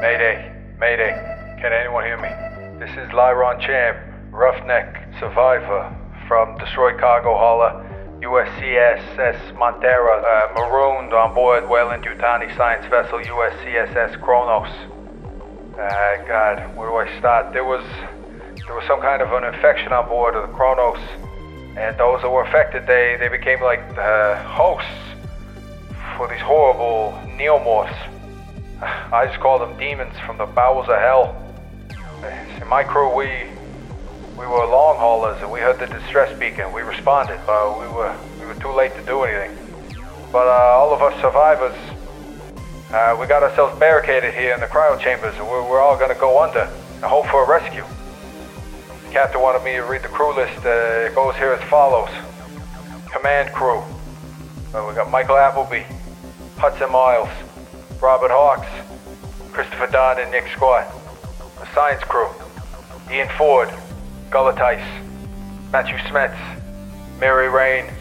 Mayday, Mayday. Can anyone hear me? This is Lyron Champ, roughneck survivor from destroyed cargo hauler USCSS Montera, uh, marooned on board Weyland Yutani science vessel USCSS Kronos. Uh, God, where do I start? There was there was some kind of an infection on board of the Kronos, and those that were affected, they they became like uh, hosts for these horrible neomorphs. I just call them demons from the bowels of hell. In my crew, we we were long haulers and we heard the distress beacon. We responded, but we were we were too late to do anything. But uh, all of us survivors, uh, we got ourselves barricaded here in the cryo chambers, and we're, we're all gonna go under and hope for a rescue. The captain wanted me to read the crew list. Uh, it goes here as follows: Command crew. Uh, we got Michael Appleby, Hudson Miles, Robert Hawks, Christopher Dodd, and Nick Scott. The science crew: Ian Ford, Gullah Tice, Matthew Smets, Mary Rain,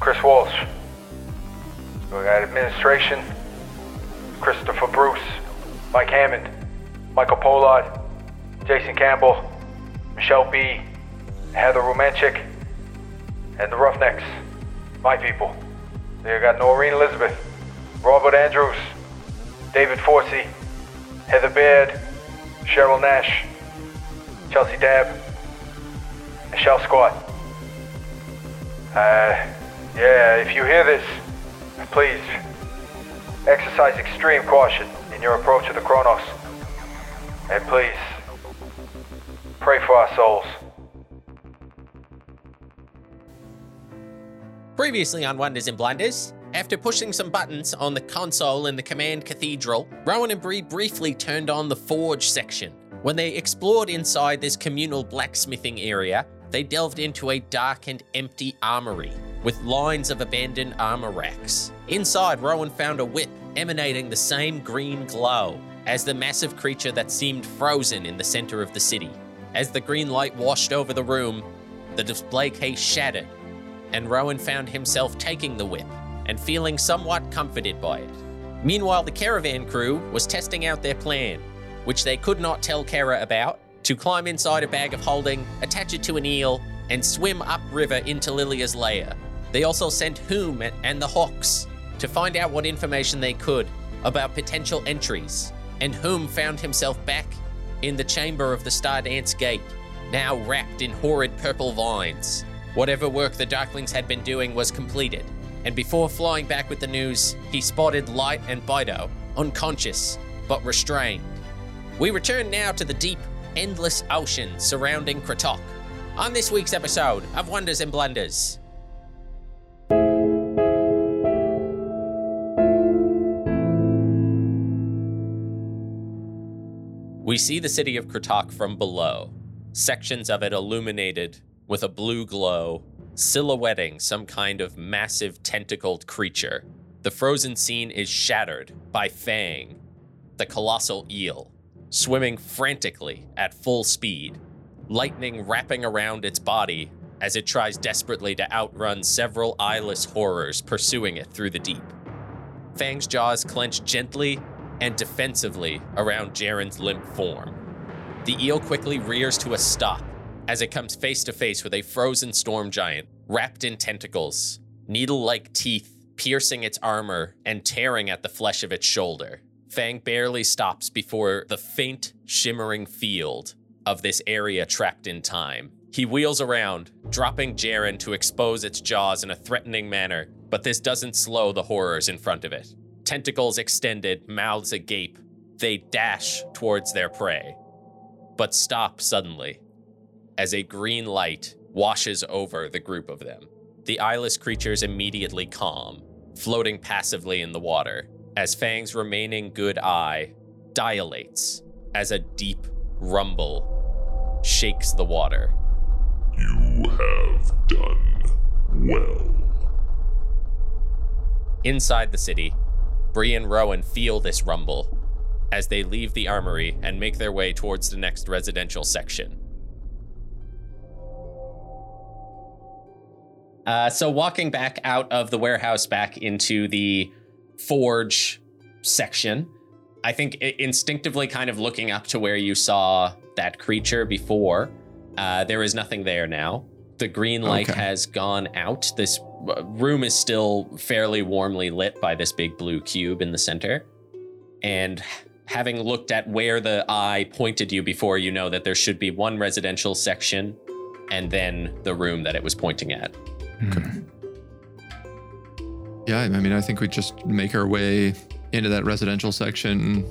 Chris Walsh. We got administration: Christopher Bruce, Mike Hammond, Michael Pollard, Jason Campbell, Michelle B., Heather Romanchik, and the Roughnecks, my people. They got Noreen Elizabeth, Robert Andrews, David Forsey, Heather Baird, Cheryl Nash, Chelsea Dabb, Michelle Scott. Uh, yeah, if you hear this, please exercise extreme caution in your approach to the Kronos. And please, pray for our souls. Previously on Wonders and Blunders, after pushing some buttons on the console in the command cathedral, Rowan and Bree briefly turned on the forge section. When they explored inside this communal blacksmithing area, they delved into a dark and empty armory with lines of abandoned armor racks. Inside, Rowan found a whip emanating the same green glow as the massive creature that seemed frozen in the center of the city. As the green light washed over the room, the display case shattered, and Rowan found himself taking the whip and feeling somewhat comforted by it. Meanwhile, the caravan crew was testing out their plan, which they could not tell Kara about, to climb inside a bag of holding, attach it to an eel, and swim upriver into Lilia's lair. They also sent Whom and the Hawks to find out what information they could about potential entries, and Whom found himself back in the chamber of the Stardance Gate, now wrapped in horrid purple vines. Whatever work the Darklings had been doing was completed, and before flying back with the news, he spotted Light and Bido, unconscious but restrained. We return now to the deep, endless ocean surrounding Kratok on this week's episode of Wonders and Blunders. We see the city of Kratok from below, sections of it illuminated with a blue glow, silhouetting some kind of massive tentacled creature. The frozen scene is shattered by Fang, the colossal eel, swimming frantically at full speed, lightning wrapping around its body as it tries desperately to outrun several eyeless horrors pursuing it through the deep. Fang's jaws clench gently and defensively around Jaren's limp form. The eel quickly rears to a stop as it comes face to face with a frozen storm giant wrapped in tentacles, needle like teeth piercing its armor and tearing at the flesh of its shoulder. Fang barely stops before the faint, shimmering field of this area trapped in time. He wheels around, dropping Jaren to expose its jaws in a threatening manner, but this doesn't slow the horrors in front of it. Tentacles extended, mouths agape, they dash towards their prey, but stop suddenly as a green light washes over the group of them. The eyeless creatures immediately calm, floating passively in the water, as Fang's remaining good eye dilates as a deep rumble shakes the water. You have done well. Inside the city, Bree and Rowan feel this rumble as they leave the armory and make their way towards the next residential section. Uh, so, walking back out of the warehouse back into the forge section, I think instinctively, kind of looking up to where you saw that creature before, uh, there is nothing there now. The green light Okay. has gone out. This uh, room is still fairly warmly lit by this big blue cube in the center. And having looked at where the eye pointed you before, you know that there should be one residential section and then the room that it was pointing at. Yeah, I mean, I think we just make our way into that residential section.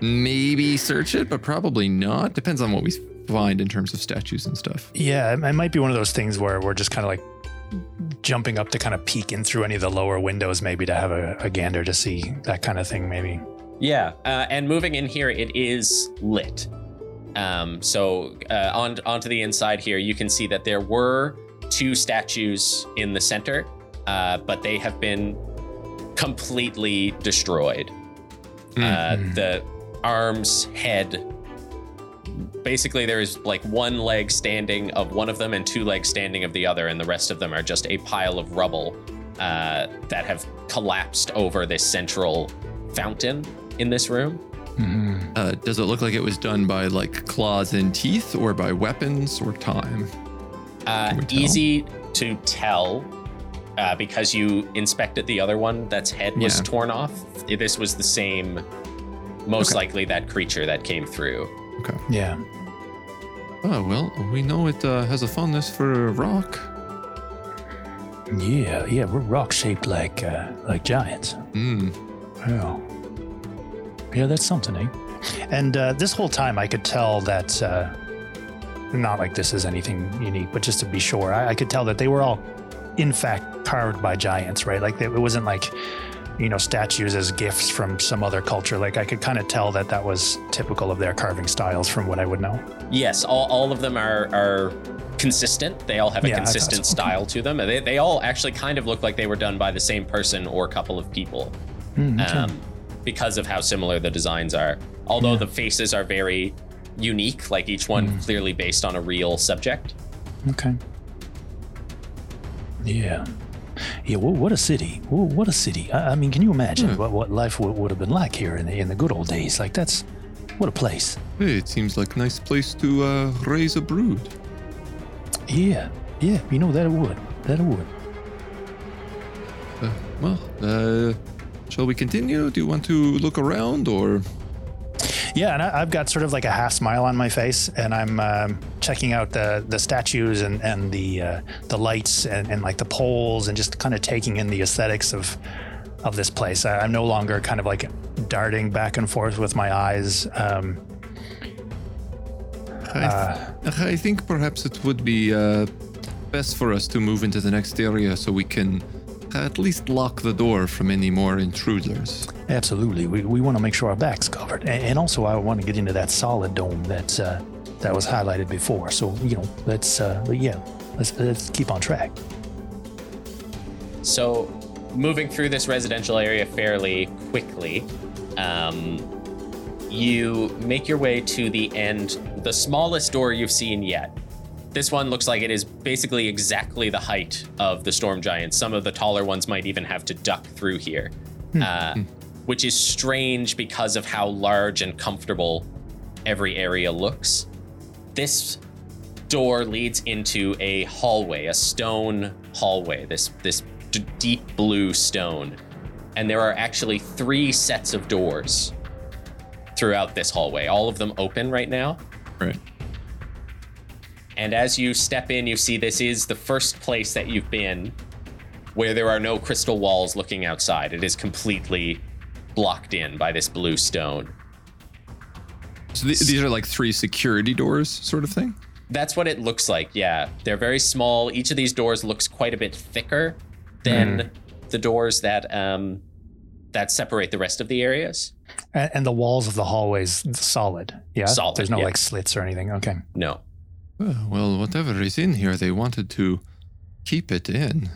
Maybe search it, but probably not. Depends on what we find in terms of statues and stuff. Yeah, it, it might be one of those things where we're just kind of like jumping up to kind of peek in through any of the lower windows, maybe to have a, a gander to see that kind of thing, maybe. Yeah, uh, and moving in here, it is lit. Um, so uh, on onto the inside here, you can see that there were two statues in the center, uh, but they have been completely destroyed. Uh, the arms, head. Basically, there is like one leg standing of one of them and two legs standing of the other, and the rest of them are just a pile of rubble uh, that have collapsed over this central fountain in this room. Uh, does it look like it was done by like claws and teeth or by weapons or time? Uh, tell? easy to tell uh, because you inspected the other one that's head was Yeah. torn off. This was the same, most Okay. likely that creature that came through. Okay. Yeah. Oh, well, we know it uh, has a fondness for a rock. Yeah, yeah, we're rock shaped like uh, like giants. Hmm. Yeah. Yeah, that's something, eh? And uh, this whole time, I could tell that, uh, not like this is anything unique, but just to be sure, I, I could tell that they were all, in fact, carved by giants, right? Like, they, it wasn't like, you know, statues as gifts from some other culture. Like, I could kind of tell that that was typical of their carving styles from what I would know. Yes, all, all of them are are consistent. They all have a Yeah, consistent so. style to them. They, they all actually kind of look like they were done by the same person or couple of people Hmm, okay. um, because of how similar the designs are. Although the faces are very unique, like each one Hmm. clearly based on a real subject. Okay. Yeah. Yeah, what, what a city. Wha- What a city. I, I mean, can you imagine Hmm. what, what life would, would have been like here in the, in the good old days? Like, that's what a place. Hey, it seems like a nice place to uh, raise a brood. Yeah. Yeah, you know, that it would. That it would. Uh, well, uh, shall we continue? Do you want to look around or? Yeah, and I, I've got sort of like a half smile on my face, and I'm um, checking out the the statues and and the uh, the lights and, and like the poles, and just kind of taking in the aesthetics of of this place. I, I'm no longer kind of like darting back and forth with my eyes. Um, I, th- I think perhaps it would be uh, best for us to move into the next area so we can at least lock the door from any more intruders. Absolutely. We, we want to make sure our back's covered. And, and also, I want to get into that solid dome that, uh, that was highlighted before. So, you know, let's, uh, yeah, let's, let's keep on track. So, moving through this residential area fairly quickly, um, you make your way to the end, the smallest door you've seen yet. This one looks like it is basically exactly the height of the storm giant. Some of the taller ones might even have to duck through here, uh, which is strange because of how large and comfortable every area looks. This door leads into a hallway, a stone hallway. This this d- deep blue stone, and there are actually three sets of doors throughout this hallway. All of them open right now. Right. And as you step in, you see this is the first place that you've been where there are no crystal walls looking outside. It is completely blocked in by this blue stone. So th- these are like three security doors, sort of thing. That's what it looks like. Yeah, they're very small. Each of these doors looks quite a bit thicker than the doors that um, that separate the rest of the areas. And, and the walls of the hallways solid. Yeah. Solid, There's no yeah. like slits or anything. Okay. No, well, whatever is in here, they wanted to keep it in.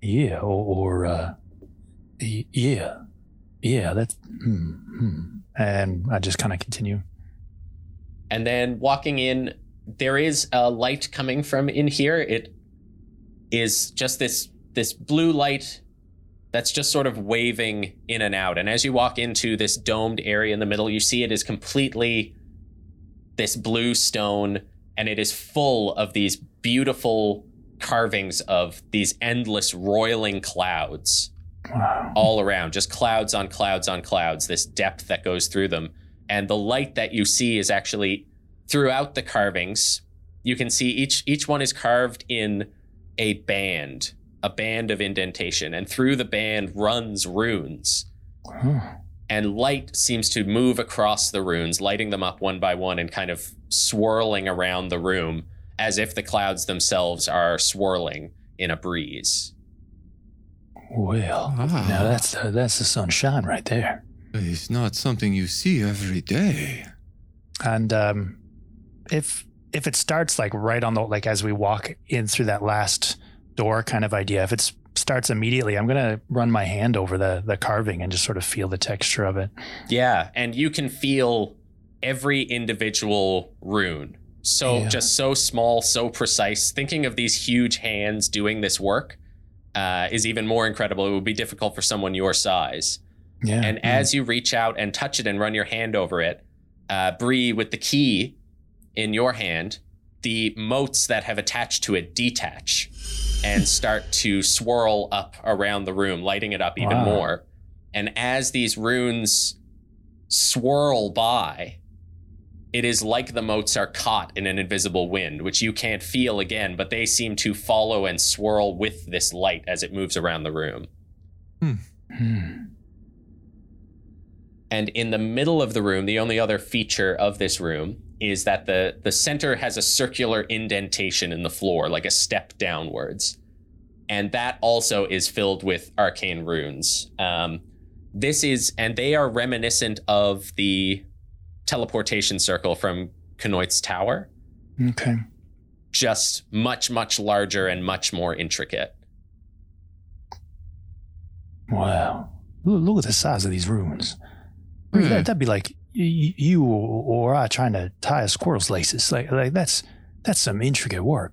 Yeah. Or, or uh, y- yeah. Yeah. That's, hmm, hmm. And I just kind of continue. and then walking in, there is a light coming from in here. It is just this this blue light that's just sort of waving in and out. And as you walk into this domed area in the middle, you see it is completely this blue stone, and it is full of these beautiful carvings of these endless roiling clouds Wow. all around, just clouds on clouds on clouds, this depth that goes through them. And the light that you see is actually throughout the carvings. You can see each each one is carved in a band, a band of indentation, and through the band runs runes. And light seems to move across the runes, lighting them up one by one and kind of swirling around the room as if the clouds themselves are swirling in a breeze. Well, Ah. now that's the, that's the sunshine right there. It's not something you see every day. And um, if if it starts like right on the like as we walk in through that last door kind of idea, if it starts immediately, I'm gonna run my hand over the the carving and just sort of feel the texture of it. Yeah, and you can feel every individual rune. So Yeah. just so small, so precise. Thinking of these huge hands doing this work uh, is even more incredible. It would be difficult for someone your size. Yeah. And yeah. as you reach out and touch it and run your hand over it, uh, Bree, with the key in your hand, the motes that have attached to it detach and start to swirl up around the room, lighting it up even Wow. more. And as these runes swirl by, it is like the motes are caught in an invisible wind, which you can't feel again, but they seem to follow and swirl with this light as it moves around the room. Hmm. And in the middle of the room, the only other feature of this room is that the the center has a circular indentation in the floor, like a step downwards, and that also is filled with arcane runes. Um, this is, and they are reminiscent of the teleportation circle from Knoit's Tower, Okay. just much much larger and much more intricate. Wow. Look, look at the size of these runes. I mean, Yeah. that, hmm. that'd be like you or I trying to tie a squirrel's laces. Like, like that's that's some intricate work.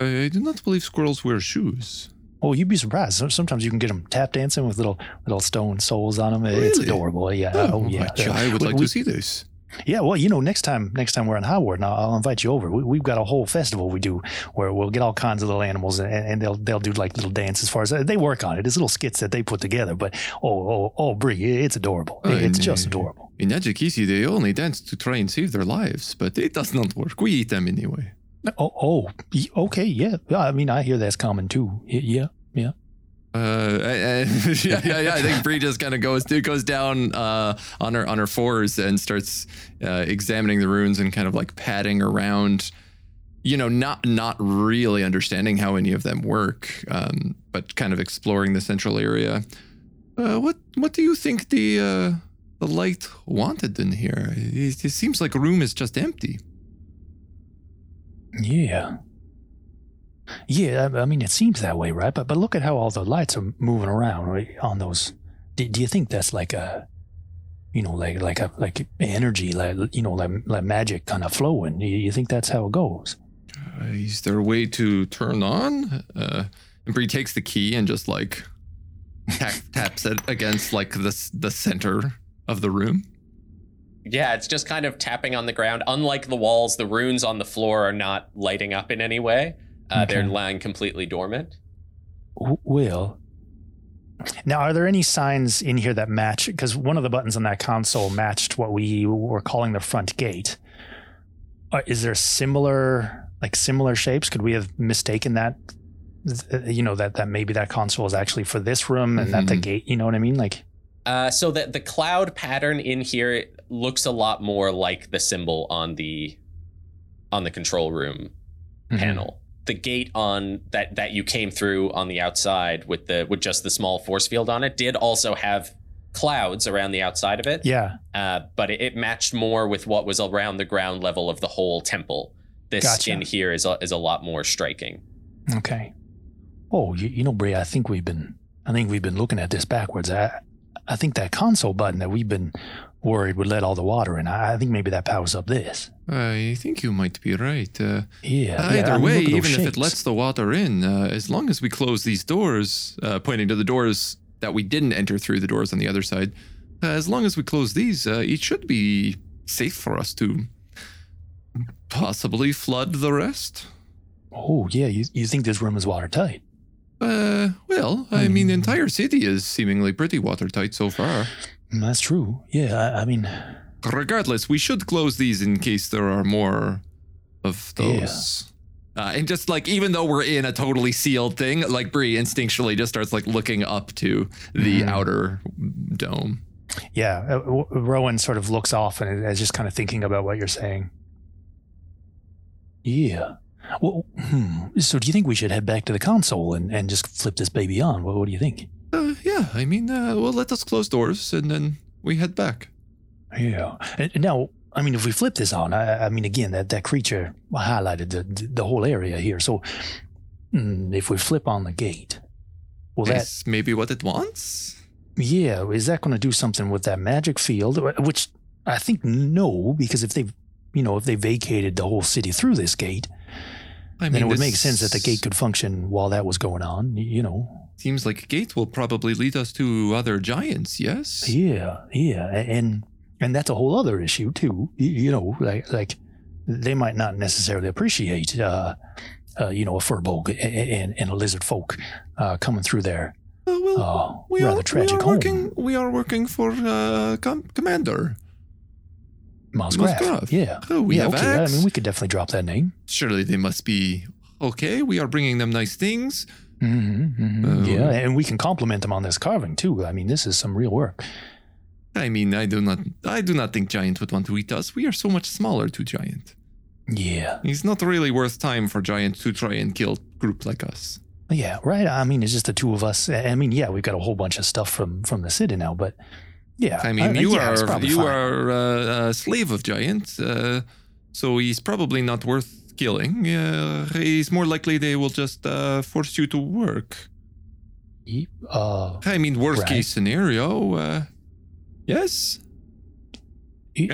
I do not believe squirrels wear shoes. Oh, you'd be surprised. Sometimes you can get them tap dancing with little little stone soles on them. Really? It's adorable. Yeah. Oh, Oh, yeah. I, I would like we- to see this. Yeah, well, you know, next time, next time we're in Howard, I'll, I'll invite you over. We, we've got a whole festival we do where we'll get all kinds of little animals, and, and they'll they'll do like little dance. As far as they work on it, it's little skits that they put together. But oh, oh, oh, Bree, it's adorable. Oh, it's and, just uh, adorable. In Ajikisi, they only dance to try and save their lives, but it does not work. We eat them anyway. Oh, oh, okay, yeah. I mean, I hear that's common too. Yeah. Uh, yeah, yeah, yeah. I think Bree just kind of goes goes down uh, on her on her fours and starts uh, examining the runes and kind of like patting around. You know, not not really understanding how any of them work, um, but kind of exploring the central area. Uh, what what do you think the uh, the light wanted in here? It, it seems like a room is just empty. Yeah. Yeah, I I mean, it seems that way, right? But but look at how all the lights are moving around right, on those. Do, do you think that's like a, you know, like like a like energy, like you know, like like magic kind of flowing? You, you think that's how it goes? Uh, is there a way to turn on? Uh, and Bree takes the key and just like tap, taps it against like the the center of the room. Yeah, it's just kind of tapping on the ground. Unlike the walls, the runes on the floor are not lighting up in any way. Uh, They're lying completely dormant. Will. Now, are there any signs in here that match? Because one of the buttons on that console matched what we were calling the front gate. Uh, is there similar, like similar shapes? Could we have mistaken that? You know that that maybe that console is actually for this room, and that the Mhm. gate. You know what I mean? Like, Uh, so the the cloud pattern in here looks a lot more like the symbol on the on the control room mhm. panel. The gate on that that you came through on the outside with the with just the small force field on it did also have clouds around the outside of it. Yeah. uh, but it, it matched more with what was around the ground level of the whole temple. This Gotcha. in here is a, is a lot more striking. Okay. Oh, you, you know, Bray, I think we've been, I think we've been looking at this backwards. I, I think that console button that we've been worried would let all the water in. I, I think maybe that powers up this. I think you might be right. Uh, Yeah. either yeah, I mean, way, look at those even if it lets the water in, uh, as long as we close these doors, uh, pointing to the doors that we didn't enter through the doors on the other side. Uh, as long as we close these, uh, it should be safe for us to possibly flood the rest. Oh, yeah. You, you think this room is watertight? Uh, well, I mean, the Hmm. entire city is seemingly pretty watertight so far. Mm, That's true. Yeah, I, I mean, Regardless, we should close these in case there are more of those. Uh, and just like, even though we're in a totally sealed thing, like Bree instinctually just starts like looking up to the Mhm. outer dome. yeah. uh, w- Rowan sort of looks off and is just kind of thinking about what you're saying. Yeah. Well, hmm. So do you think we should head back to the console and, and just flip this baby on? What, what do you think? Uh, yeah, I mean, uh, well, let us close doors and then we head back. Yeah. And now, I mean, if we flip this on, I, I mean, again, that, that creature highlighted the, the whole area here. So mm, if we flip on the gate, well, that, Is maybe what it wants? yeah, is that going to do something with that magic field? Which I think no, because if they, you know, if they vacated the whole city through this gate, I then it would make sense that the gate could function while that was going on, you know. Seems like a gate will probably lead us to other giants, yes? Yeah, yeah, and and that's a whole other issue too. Y- You know, like like they might not necessarily appreciate, uh, uh, you know, a a- and, and a lizard folk uh, coming through there. Uh, well, Oh, we rather are, tragic we are home. working. We are working for uh, com- commander. Musgrave. Yeah. Oh, we yeah, have okay. I axe. mean, we could definitely drop that name. Surely they must be okay. We are bringing them nice things. Mm-hmm, Uh, yeah, and we can compliment them on this carving too. I mean, this is some real work. I mean, I do not. I do not think giant would want to eat us. We are so much smaller to giant. Yeah, It's not really worth time for giant to try and kill group like us. yeah, right. I mean, it's just the two of us. I mean, yeah, we've got a whole bunch of stuff from from the city now, but yeah, I mean, you yeah, are you are uh, a slave of giant, uh, so he's probably not worth killing. Uh, he's more likely they will just uh, force you to work. Uh, I mean, worst Right. case scenario, uh, yes.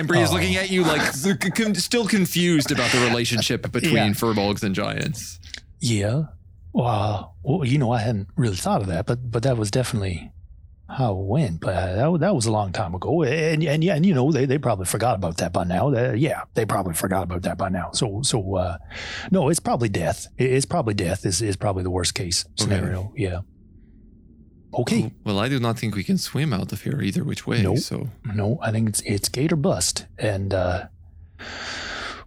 Bree is oh. looking at you like s- c- con- still confused about the relationship between Yeah. furbolgs and giants. Yeah. Well, you know, I hadn't really thought of that, but but that was definitely how went. But uh, that that was a long time ago, and and yeah, and you know, they, they probably forgot about that by now. Uh, yeah, they probably forgot about that by now. So so uh, no, it's probably death. It's probably death. Is is probably the worst case scenario. Yeah. Okay. Well, I do not think we can swim out of here either which way. Nope. So No, I think it's it's gate or bust. And uh,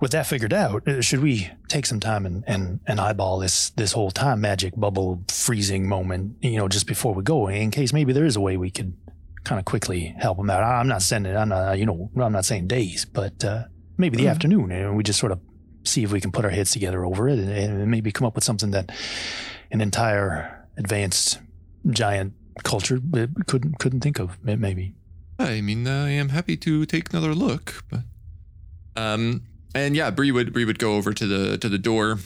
with that figured out, uh, should we take some time and, and, and eyeball this this whole time magic bubble freezing moment, you know, just before we go, in case maybe there is a way we could kind of quickly help them out. I'm not sending, I'm not, you know, I'm not saying days, but uh, maybe the Mhm. afternoon, and we just sort of see if we can put our heads together over it, and, and maybe come up with something that an entire advanced giant culture uh, couldn't couldn't think of, maybe. I mean, I am happy to take another look, but um, and yeah, Bree would Bree would go over to the to the door.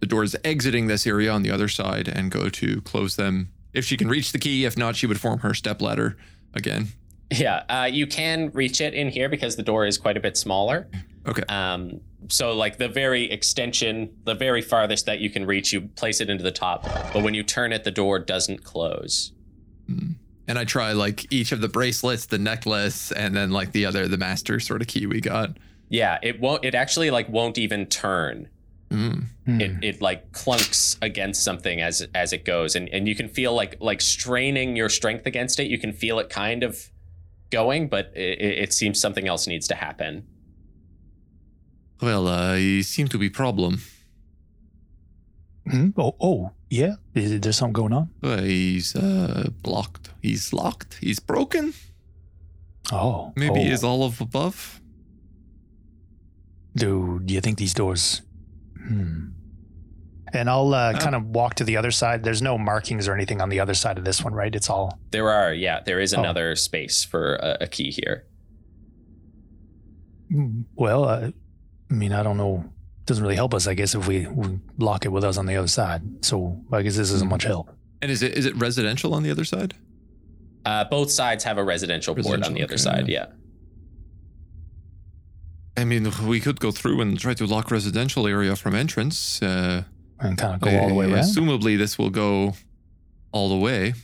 The doors exiting this area on the other side and go to close them if she can reach the key. If not, she would form her step ladder again. Yeah, uh, you can reach it in here because the door is quite a bit smaller. Okay. Um, so like the very extension, the very farthest that you can reach, you place it into the top. But when you turn it, the door doesn't close. And I try like each of the bracelets, the necklace, and then like the other the master sort of key we got. Yeah, it won't. It actually like won't even turn. Mm. Hmm. It it like clunks against something as as it goes, and and you can feel like like straining your strength against it. You can feel it kind of going, but it, it seems something else needs to happen. Well, uh, he seemed to be problem. Hmm? Oh, oh, yeah. Is there something going on? Uh, he's uh, blocked. He's locked. He's broken. Oh, Maybe oh. is all of above. Do do you think these doors? Hmm. And I'll uh, Uh, kind of walk to the other side. There's no markings or anything on the other side of this one, right? It's all. There are, yeah, there is Oh. another space for a, a key here. Well, uh, I mean, I don't know. It Doesn't really help us, I guess, if we, we lock it with us on the other side. So I guess this isn't much help. And is it is it residential on the other side? Uh, both sides have a residential, port on Residential, the other side. yeah. Yeah. I mean, we could go through and try to lock residential area from entrance. Uh, And kind of go all the way around. Assumably, this will go all the way.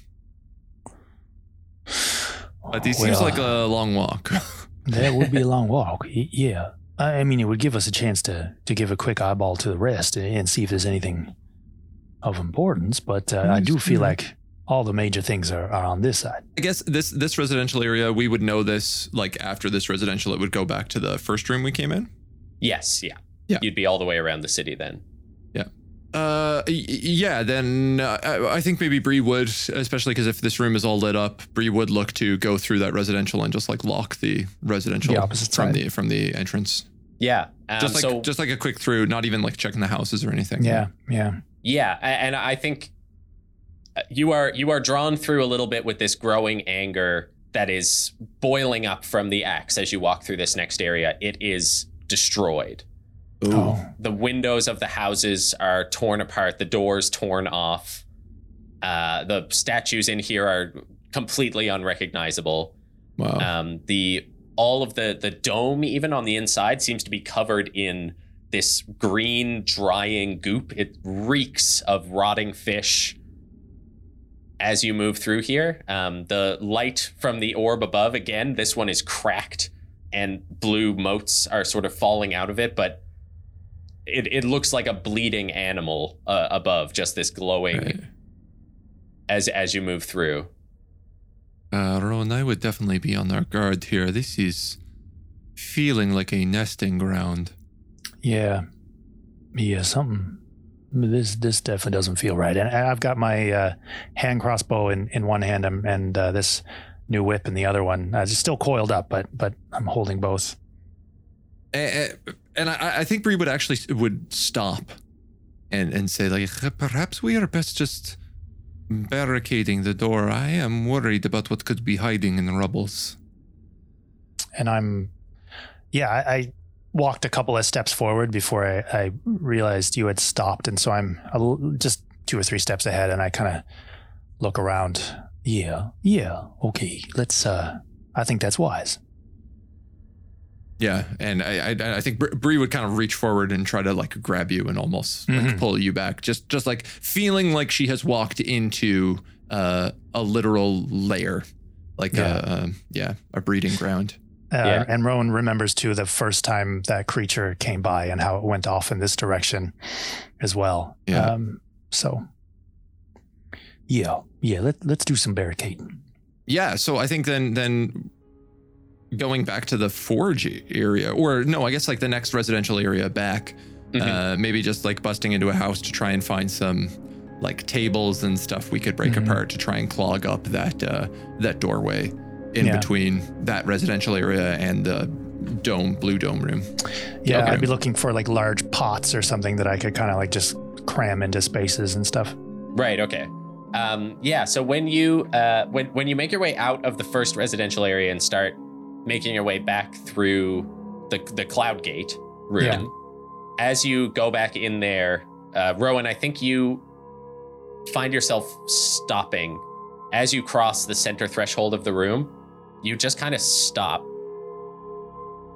But it seems like a long walk. That would be a long walk. Yeah. I I mean, it would give us a chance to, to give a quick eyeball to the rest and, and see if there's anything of importance. But uh, I do feel like all the major things are, are on this side. I guess this this residential area, we would know this like after this residential, it would go back to the first room we came in. Yes, yeah. Yeah. You'd be all the way around the city then. Yeah. Uh, y- yeah. Then uh, I I think maybe Bree would, especially because if this room is all lit up, Bree would look to go through that residential and just like lock the residential The opposite from side. the from the entrance. Yeah. Um, Just like so just like a quick through, not even like checking the houses or anything. Yeah. Yeah. Yeah, and I think you are you are drawn through a little bit with this growing anger that is boiling up from the axe as you walk through this next area. It is destroyed. Oh. The windows of the houses are torn apart, the doors torn off. Uh, the statues in here are completely unrecognizable. Wow. Um, the all of the the dome, even on the inside, seems to be covered in this green drying goop. It reeks of rotting fish. As you move through here, um, the light from the orb above again. This one is cracked, and blue motes are sort of falling out of it, but it it looks like a bleeding animal uh, above. Just this glowing Right. as as you move through. Uh, Rowan, I would definitely be on our guard here. This is feeling like a nesting ground. Yeah. Yeah. Something. This this definitely doesn't feel right. And I've got my uh, hand crossbow in, in one hand and, and uh, this new whip in the other one. Uh, it's still coiled up, but but I'm holding both. Eh, and I, I think Bree would actually would stop and and say like perhaps we are best just barricading the door. I am worried about what could be hiding in the rubbles. and I'm, yeah, I, I walked a couple of steps forward before I, I realized you had stopped, and so I'm l- just two or three steps ahead, and I kind of look around. Yeah, yeah, okay, let's. uh I think that's wise. Yeah, and I I, I think Br- Bree would kind of reach forward and try to like grab you and almost like Mhm. pull you back, just just like feeling like she has walked into uh, a literal lair, like Yeah. a, a yeah a breeding ground. Uh, Yeah. And Rowan remembers too the first time that creature came by and how it went off in this direction as well. Yeah. Um, so, yeah, yeah. Let Let's do some barricading. Yeah, so I think then then going back to the forge area, or no, I guess like the next residential area back, Mhm. uh, maybe just like busting into a house to try and find some like tables and stuff we could break Mhm. apart to try and clog up that uh, that doorway in Yeah. between that residential area and the dome, blue dome room. Yeah, Okay. I'd be looking for like large pots or something that I could kind of like just cram into spaces and stuff. Right. Okay. Um, yeah. So when you uh, when when you make your way out of the first residential area and start making your way back through the the cloud gate room, Yeah. as you go back in there, uh, Rowan, I think you find yourself stopping as you cross the center threshold of the room. You just kind of stop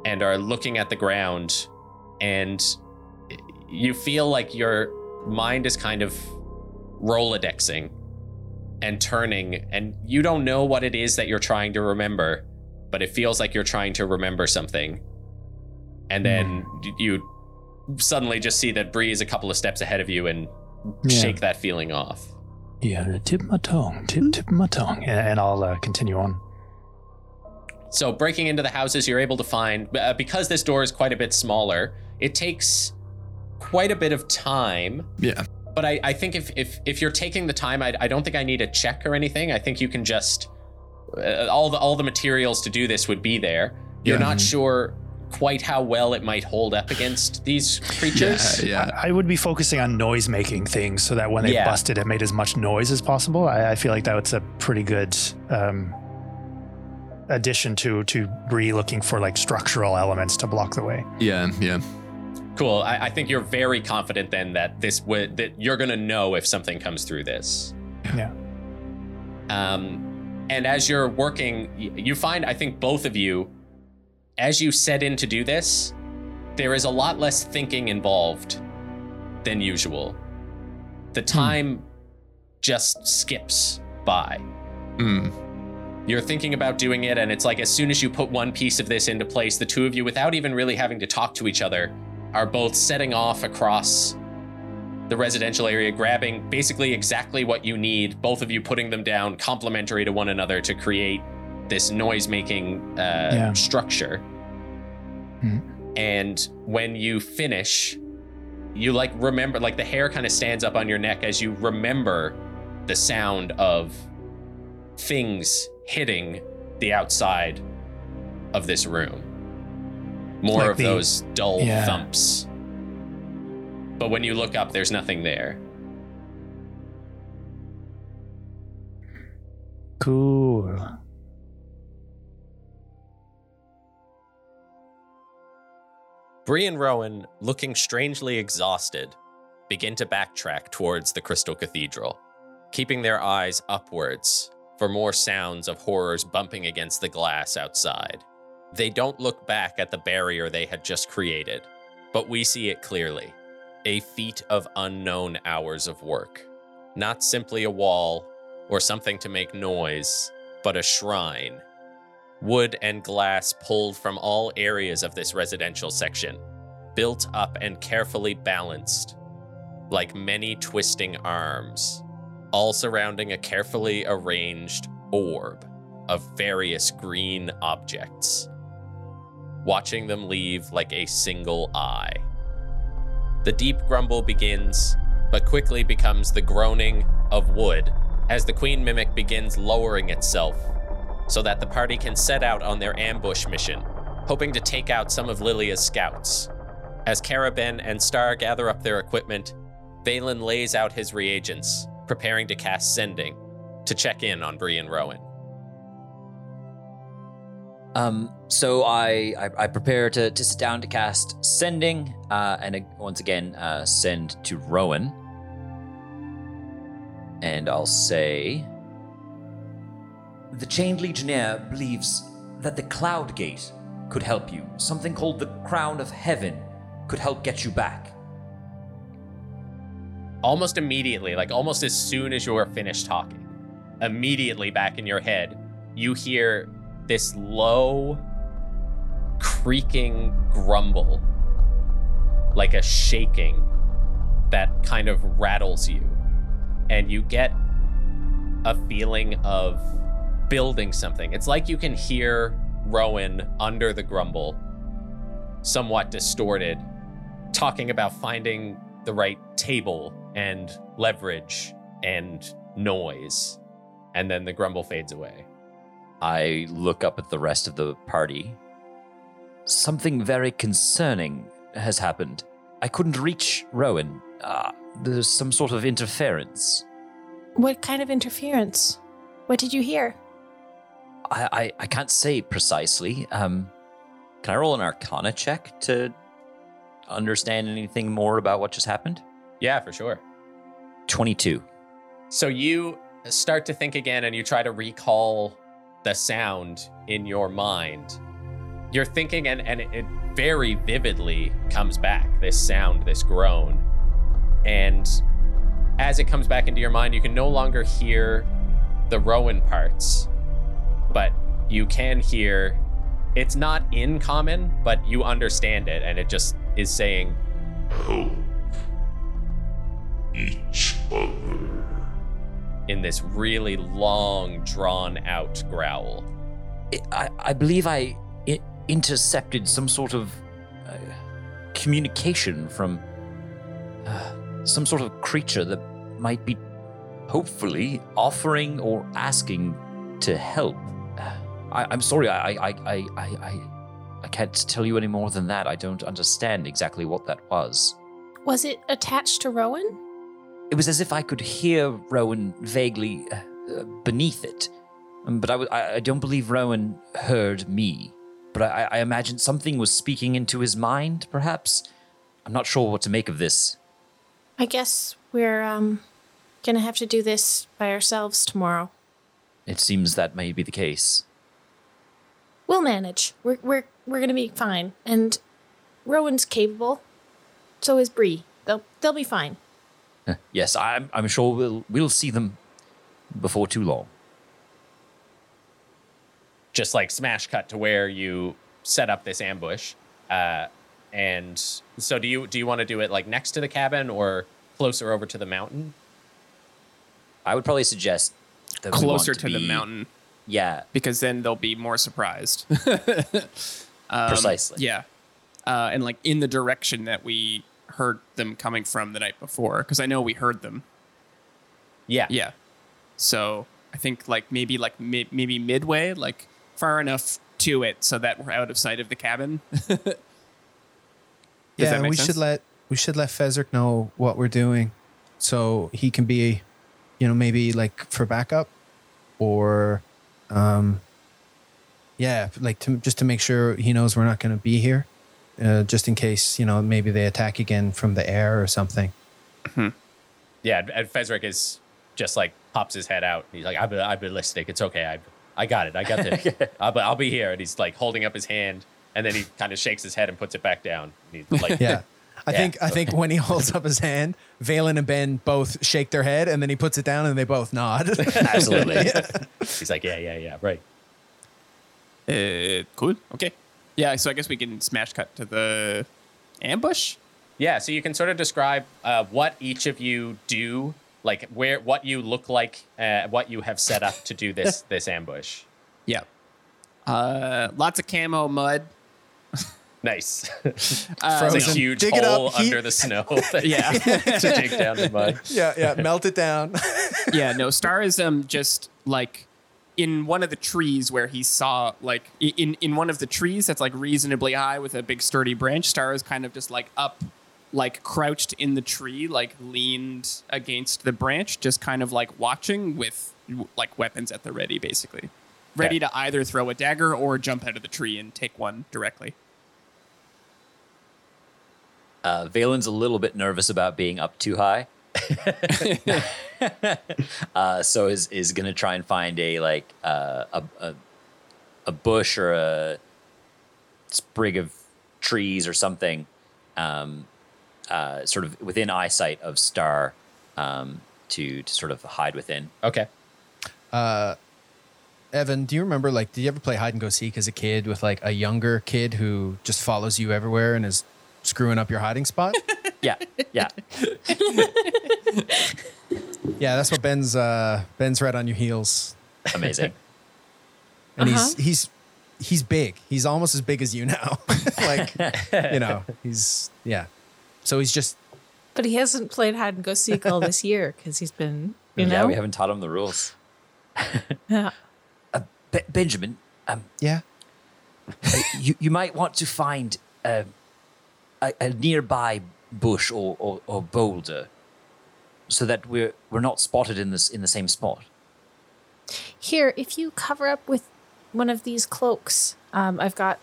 and are looking at the ground, and you feel like your mind is kind of rolodexing and turning and you don't know what it is that you're trying to remember but it feels like you're trying to remember something and then y- you suddenly just see that Bree is a couple of steps ahead of you and Yeah. shake that feeling off Yeah, tip my tongue, tip tip my tongue, and, and I'll uh, continue on. So breaking into the houses you're able to find uh, because this door is quite a bit smaller it takes quite a bit of time Yeah. but I, I think if, if if you're taking the time, I, I don't think I need a check or anything. I think you can just uh, all the all the materials to do this would be there. You're Yeah. not sure quite how well it might hold up against these creatures. Yeah. I, I would be focusing on noise making things so that when they Yeah. busted, it made as much noise as possible. I, I feel like that's a pretty good um, addition to to Bree looking for like structural elements to block the way. Yeah. Yeah. Cool. I, I think you're very confident then that this would that you're gonna know if something comes through this. Yeah. Um, and as you're working, you find I think both of you, as you set in to do this, there is a lot less thinking involved than usual. The time just skips by. Mm. You're thinking about doing it, and it's like as soon as you put one piece of this into place, the two of you, without even really having to talk to each other, are both setting off across the residential area, grabbing basically exactly what you need, both of you putting them down complementary to one another to create this noise making uh, Yeah. structure. Hmm. And when you finish, you like remember, like the hair kind of stands up on your neck as you remember the sound of things hitting the outside of this room. More Like of the- those dull yeah. thumps. But when you look up, there's nothing there. Cool. Bree and Rowan, looking strangely exhausted, begin to backtrack towards the Crystal Cathedral, keeping their eyes upwards for more sounds of horrors bumping against the glass outside. They don't look back at the barrier they had just created, but we see it clearly a feat of unknown hours of work. Not simply a wall or something to make noise, but a shrine wood and glass pulled from all areas of this residential section, built up and carefully balanced, like many twisting arms, all surrounding a carefully arranged orb of various green objects, watching them leave like a single eye. The deep grumble begins, but quickly becomes the groaning of wood as the queen mimic begins lowering itself so that the party can set out on their ambush mission, hoping to take out some of Lilia's scouts. As Caraben and Star gather up their equipment, Valen lays out his reagents, preparing to cast Sending to check in on Bree and Rowan. Um, so I, I I prepare to to sit down to cast sending, uh, and once again uh, send to Rowan, and I'll say The Chained Legionnaire believes that the Cloud Gate could help you. Something called the Crown of Heaven could help get you back. Almost immediately, like almost as soon as you're finished talking, immediately back in your head, you hear this low, creaking grumble, like a shaking that kind of rattles you. And you get a feeling of building something. It's like you can hear Rowan under the grumble, somewhat distorted, talking about finding the right table and leverage and noise. And then the grumble fades away. I look up at the rest of the party. Something very concerning has happened. I couldn't reach Rowan. Uh, there's some sort of interference. What kind of interference? What did you hear? I, I, I can't say precisely. Um, Can I roll an Arcana check to understand anything more about what just happened? Yeah, for sure. 22. So you start to think again and you try to recall the sound in your mind. You're thinking, and, and it, it very vividly comes back this sound, this groan. And as it comes back into your mind, you can no longer hear the Rowan parts, but you can hear it's not in common, but you understand it, and it just is saying, Help each other. in this really long, drawn out growl. I, I believe I, I intercepted some sort of uh, communication from uh, some sort of creature that might be hopefully offering or asking to help. Uh, I, I'm sorry, I, I, I, I, I, I, I can't tell you any more than that. I don't understand exactly what that was. Was it attached to Rowan? It was as if I could hear Rowan vaguely uh, beneath it, Um, but I, w- I- don't believe Rowan heard me. But I, I imagine something was speaking into his mind, perhaps. I'm not sure what to make of this. I guess we're um gonna have to do this by ourselves tomorrow. It seems that may be the case. We'll manage. We're we're we're gonna be fine. And Rowan's capable. So is Bree. They'll they'll be fine. Yes, I'm, I'm sure we'll we'll see them before too long. just like smash cut to where you set up this ambush. Uh, and so, do you do you want to do it like next to the cabin or closer over to the mountain? I would probably suggest that we want Closer to, the be- mountain Yeah, because then they'll be more surprised. Um, precisely. Yeah. Uh, and like in the direction that we heard them coming from the night before, because I know we heard them. Yeah. Yeah. So I think like maybe like mi- maybe midway, like far enough to it so that we're out of sight of the cabin. Does yeah, and we sense? should let we should let Fezric know what we're doing, so he can be, you know, maybe like for backup, or, um. Yeah, like to just to make sure he knows we're not going to be here, uh, just in case you know maybe they attack again from the air or something. Yeah, and- Fezric is just like pops his head out. He's like, I've been, I've been listening. It's okay. I, I got it. I got this. I'll, be- I'll be here. And he's like holding up his hand, and then he kind of shakes his head and puts it back down. He's like, Yeah. I Yeah, think I think when he holds up his hand, Valen and Ben both shake their head, and then he puts it down, and they both nod. Absolutely. he's like, yeah, yeah, yeah, right. Uh, cool. Okay. Yeah. So I guess we can smash cut to the ambush. Yeah, so you can sort of describe uh, what each of you do, like where what you look like, uh, what you have set up to do this this ambush. Yeah. Uh, lots of camo mud. Nice. Uh, It's Frozen. a huge Dig it hole up, heat- under the snow. Yeah. to dig down the mud. yeah, yeah, melt it down. yeah, no, Star is um just like in one of the trees where he saw like in in one of the trees that's like reasonably high with a big sturdy branch. Star is kind of just like up, like crouched in the tree, like leaned against the branch, just kind of like watching with like weapons at the ready, basically, ready Yeah. to either throw a dagger or jump out of the tree and take one directly. Uh, Valen's a little bit nervous about being up too high. uh, so is is gonna try and find a like uh, a, a a bush or a sprig of trees or something, um, uh, sort of within eyesight of Star, um, to to sort of hide within. Okay. Evan, do you remember like did you ever play hide and go seek as a kid with like a younger kid who just follows you everywhere and is screwing up your hiding spot? Yeah, yeah. yeah, that's what Ben's uh Ben's right on your heels. Amazing. And Uh-huh. he's he's he's big. He's almost as big as you now. like you know, he's yeah. So he's just But he hasn't played hide and go seek all this year because he's been, you know. Yeah, we haven't taught him the rules. Yeah. Be- Benjamin, um, yeah. you, you might want to find uh, a, a nearby bush or, or, or boulder so that we're we're not spotted in this in the same spot. Here, if you cover up with one of these cloaks, um, I've got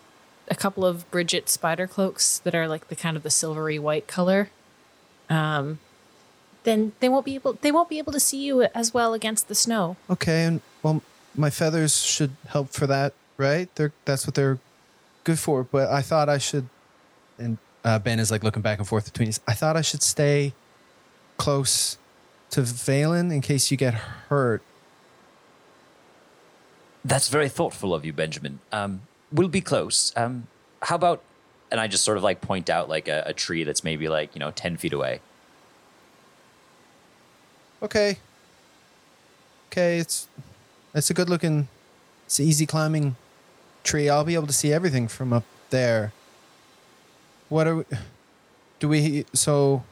a couple of Bridget spider cloaks that are like the kind of the silvery white color. Um, then they won't be able they won't be able to see you as well against the snow. Okay, and well my feathers should help for that, right? They're that's what they're good for. But I thought I should and uh, Ben is like looking back and forth between us. I thought I should stay close to Valen in case you get hurt. That's very thoughtful of you, Benjamin. Um, we'll be close. Um, how about? And I just sort of like point out like a, a tree that's maybe like you know ten feet away. Okay. Okay, it's it's a good looking it's an easy climbing tree. I'll be able to see everything from up there. What are we do we so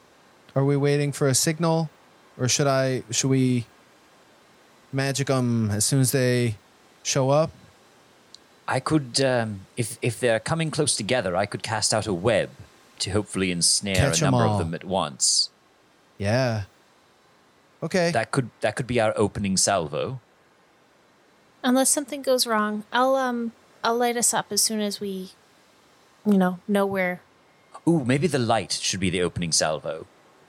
are we waiting for a signal or should I should we magic them as soon as they show up? I could, um, if if they're coming close together, I could cast out a web to hopefully ensnare Catch a 'em number all. of them at once. Yeah. Okay. That could that could be our opening salvo. Unless something goes wrong, I'll um I'll light us up as soon as we, you know, know where. Ooh, maybe the light should be the opening salvo.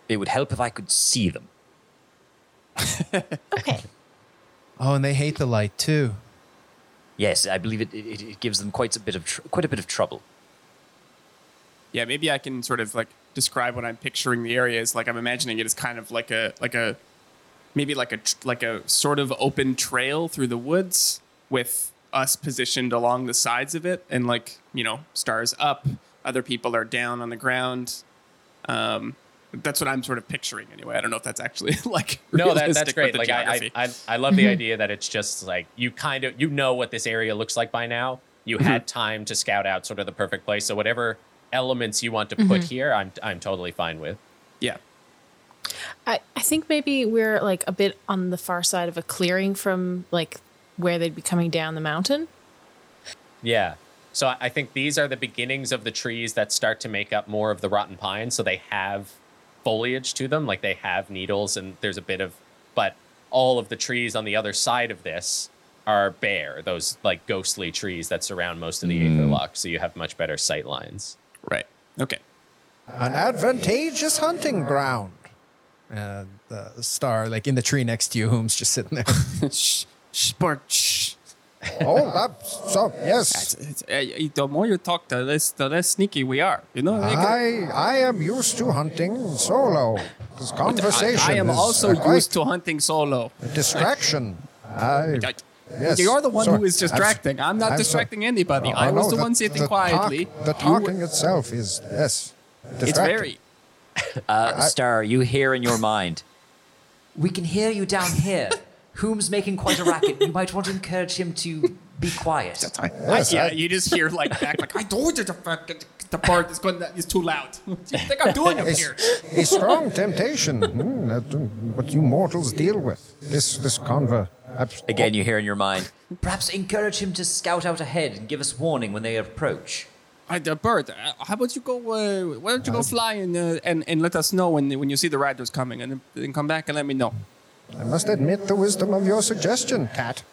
It would help if I could see them. Okay. oh, and they hate the light too. Yes, I believe it, it, it gives them quite a bit of tr- quite a bit of trouble. Yeah, maybe I can sort of like describe what I'm picturing the area is. Like I'm imagining it as kind of like a like a maybe like a tr- like a sort of open trail through the woods with us positioned along the sides of it, and like you know, stars up, other people are down on the ground. Um, that's what I'm sort of picturing anyway. I don't know if that's actually like No, that, that's great. the Like I, geography. I, I, I love the idea that it's just like you kind of you know what this area looks like by now. You had time to scout out sort of the perfect place. So whatever elements you want to put here, I'm I'm totally fine with. yeah. I, I think maybe we're like a bit on the far side of a clearing from like where they'd be coming down the mountain. Yeah. So I- I think these are the beginnings of the trees that start to make up more of the rotten pine. So they have foliage to them, like they have needles, and there's a bit of, but all of the trees on the other side of this are bare. Those like ghostly trees that surround most of the Aetherlock. So you have much better sight lines. Right. Okay. An advantageous hunting ground. Uh, the star, like in the tree next to you, whom's just sitting there. shh, shh, Bart, shh. Oh, that's so. Yes, It's, uh, the more you talk, the less the less sneaky we are. You know. Like, I I am used to hunting solo. This conversation. I am is also used to hunting solo. distraction. I, I- yes, You're the one sorry. who is I'm distracting. I'm not I'm so- distracting anybody. Oh, I was know the that one sitting the quietly. Talk, the You- talking itself is yes. it's distracting. very. Uh, Star, you hear in your mind. We can hear you down here. Whom's making quite a racket. You might want to encourage him to be quiet. Yes, yeah, I- you just hear like back, like I told you the fucking the part is going is too loud. What do you think I'm doing up It's here? a strong temptation. That, what you mortals deal with. This this conver. abs- Again, you hear in your mind. Perhaps encourage him to scout out ahead and give us warning when they approach. Uh, the bird. Uh, how about you go? Uh, why don't you go fly and, uh, and and let us know when when you see the riders coming, and then come back and let me know. I must admit the wisdom of your suggestion, cat.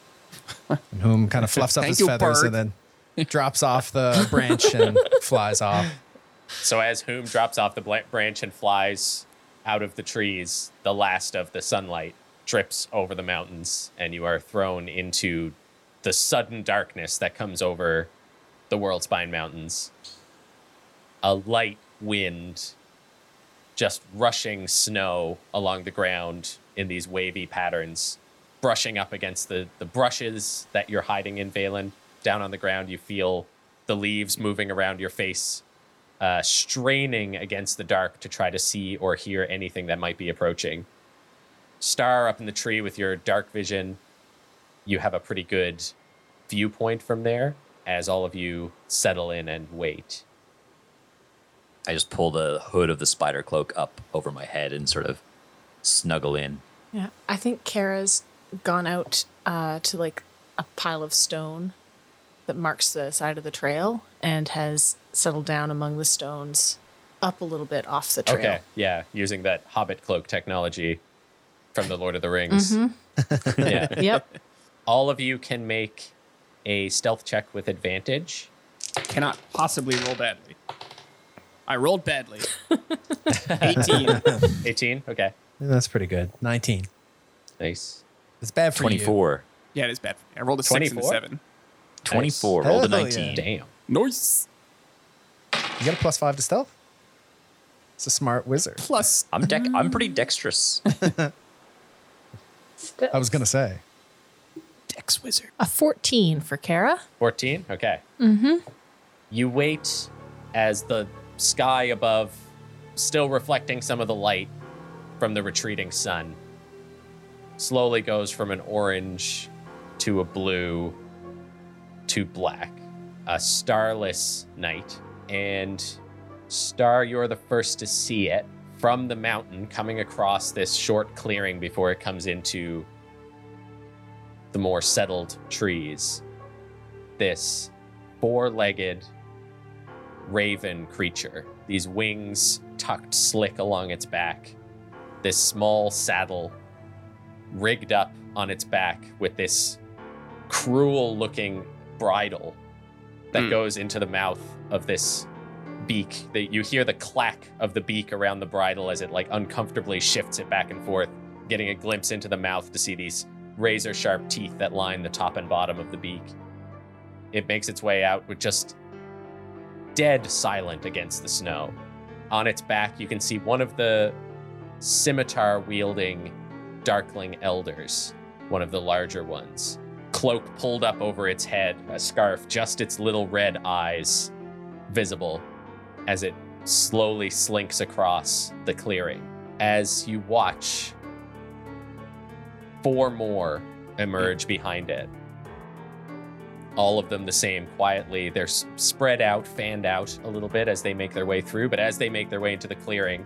and whom kind of fluffs up Thank his you, feathers bird. and then drops off the branch and flies off. So as Whom drops off the bla- branch and flies out of the trees, the last of the sunlight drips over the mountains, and you are thrown into the sudden darkness that comes over the World Spine Mountains. A light wind just rushing snow along the ground in these wavy patterns, brushing up against the, the brushes that you're hiding in, Valen. Down on the ground, you feel the leaves moving around your face uh, straining against the dark to try to see or hear anything that might be approaching. Star up in the tree with your dark vision, you have a pretty good viewpoint from there as all of you settle in and wait. I just pull the hood of the spider cloak up over my head and sort of snuggle in. Yeah, I think Kara's gone out uh, to like a pile of stone that marks the side of the trail and has settled down among the stones up a little bit off the trail. Okay, yeah, using that hobbit cloak technology from the Lord of the Rings. yeah. Yep. All of you can make a stealth check with advantage. Cannot possibly roll badly. I rolled badly. 18. 18, okay. That's pretty good. 19. Nice. It's bad for you. 24. Yeah, it is bad. for me. I rolled a six and a 24? seven. 24. Hell Rolled a yeah. 19. Damn. Nice. You got a plus five to stealth? It's a smart wizard. Plus, I'm dec- I'm pretty dexterous. I was going to say. Dex Wizard. A 14 for Kara. 14? Okay. Mm-hmm. You wait as the sky above, still reflecting some of the light from the retreating sun, slowly goes from an orange to a blue to black. A starless night. And Star, you're the first to see it from the mountain coming across this short clearing before it comes into the more settled trees. This four legged raven creature, these wings tucked slick along its back, this small saddle rigged up on its back with this cruel looking bridle that Hmm. goes into the mouth of this beak. That you hear the clack of the beak around the bridle as it like uncomfortably shifts it back and forth getting a glimpse into the mouth to see these razor sharp teeth that line the top and bottom of the beak. It makes its way out with just dead silent against the snow. On its back you can see one of the scimitar wielding darkling elders one of the larger ones cloak pulled up over its head, a scarf, just its little red eyes visible as it slowly slinks across the clearing. As you watch, four more emerge behind it. All of them the same, quietly. They're spread out, fanned out a little bit as they make their way through, but as they make their way into the clearing,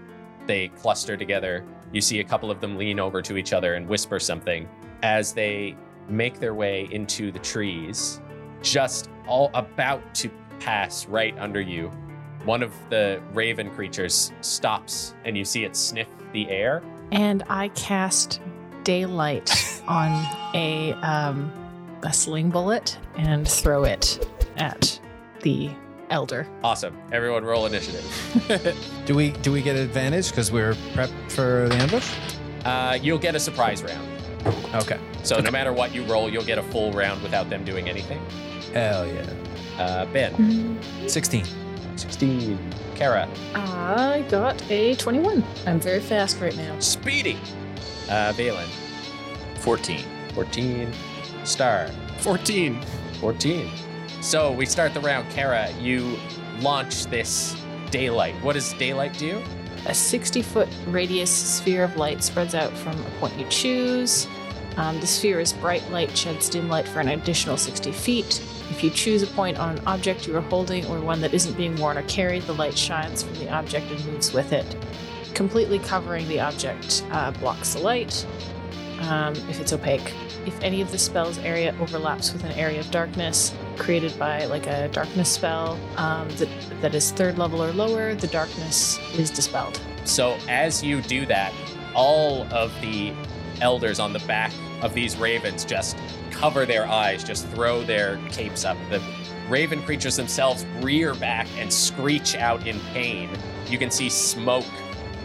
they cluster together. You see a couple of them lean over to each other and whisper something. As they make their way into the trees, just all about to pass right under you, one of the raven creatures stops and you see it sniff the air. And I cast daylight on a um, a sling bullet and throw it at the elder. Awesome. Everyone roll initiative. Do we do we get advantage because we're prepped for the ambush? Uh, you'll get a surprise round. Okay. So no matter what you roll, you'll get a full round without them doing anything. Hell yeah. Uh, ben, 16. 16. Kara, I got a 21. I'm very fast right now. Speedy. Uh, Valen, 14. 14. Star, 14. 14. So we start the round. Kara, you launch this daylight. What does daylight do? A 60 foot radius sphere of light spreads out from a point you choose. Um, the sphere is bright light, sheds dim light for an additional 60 feet. If you choose a point on an object you are holding or one that isn't being worn or carried, the light shines from the object and moves with it. Completely covering the object uh, blocks the light um, if it's opaque. If any of the spell's area overlaps with an area of darkness created by like a darkness spell um, that, that is third level or lower, the darkness is dispelled. So as you do that, all of the elders on the back of these ravens just cover their eyes, just throw their capes up. The raven creatures themselves rear back and screech out in pain. You can see smoke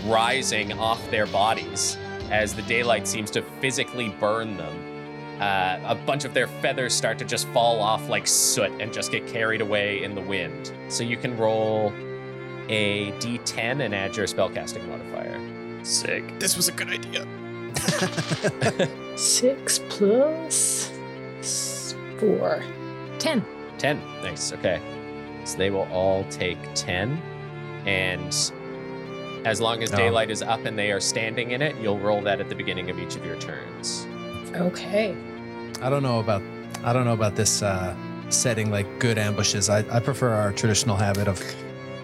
rising off their bodies as the daylight seems to physically burn them. Uh, a bunch of their feathers start to just fall off like soot and just get carried away in the wind. So you can roll a d10 and add your spellcasting modifier. Sick. This was a good idea. Six plus four. Ten. 10. Nice. Okay. So they will all take 10. And as long as Oh. daylight is up and they are standing in it, you'll roll that at the beginning of each of your turns. Okay. I don't know about I don't know about this uh, setting like good ambushes. I, I prefer our traditional habit of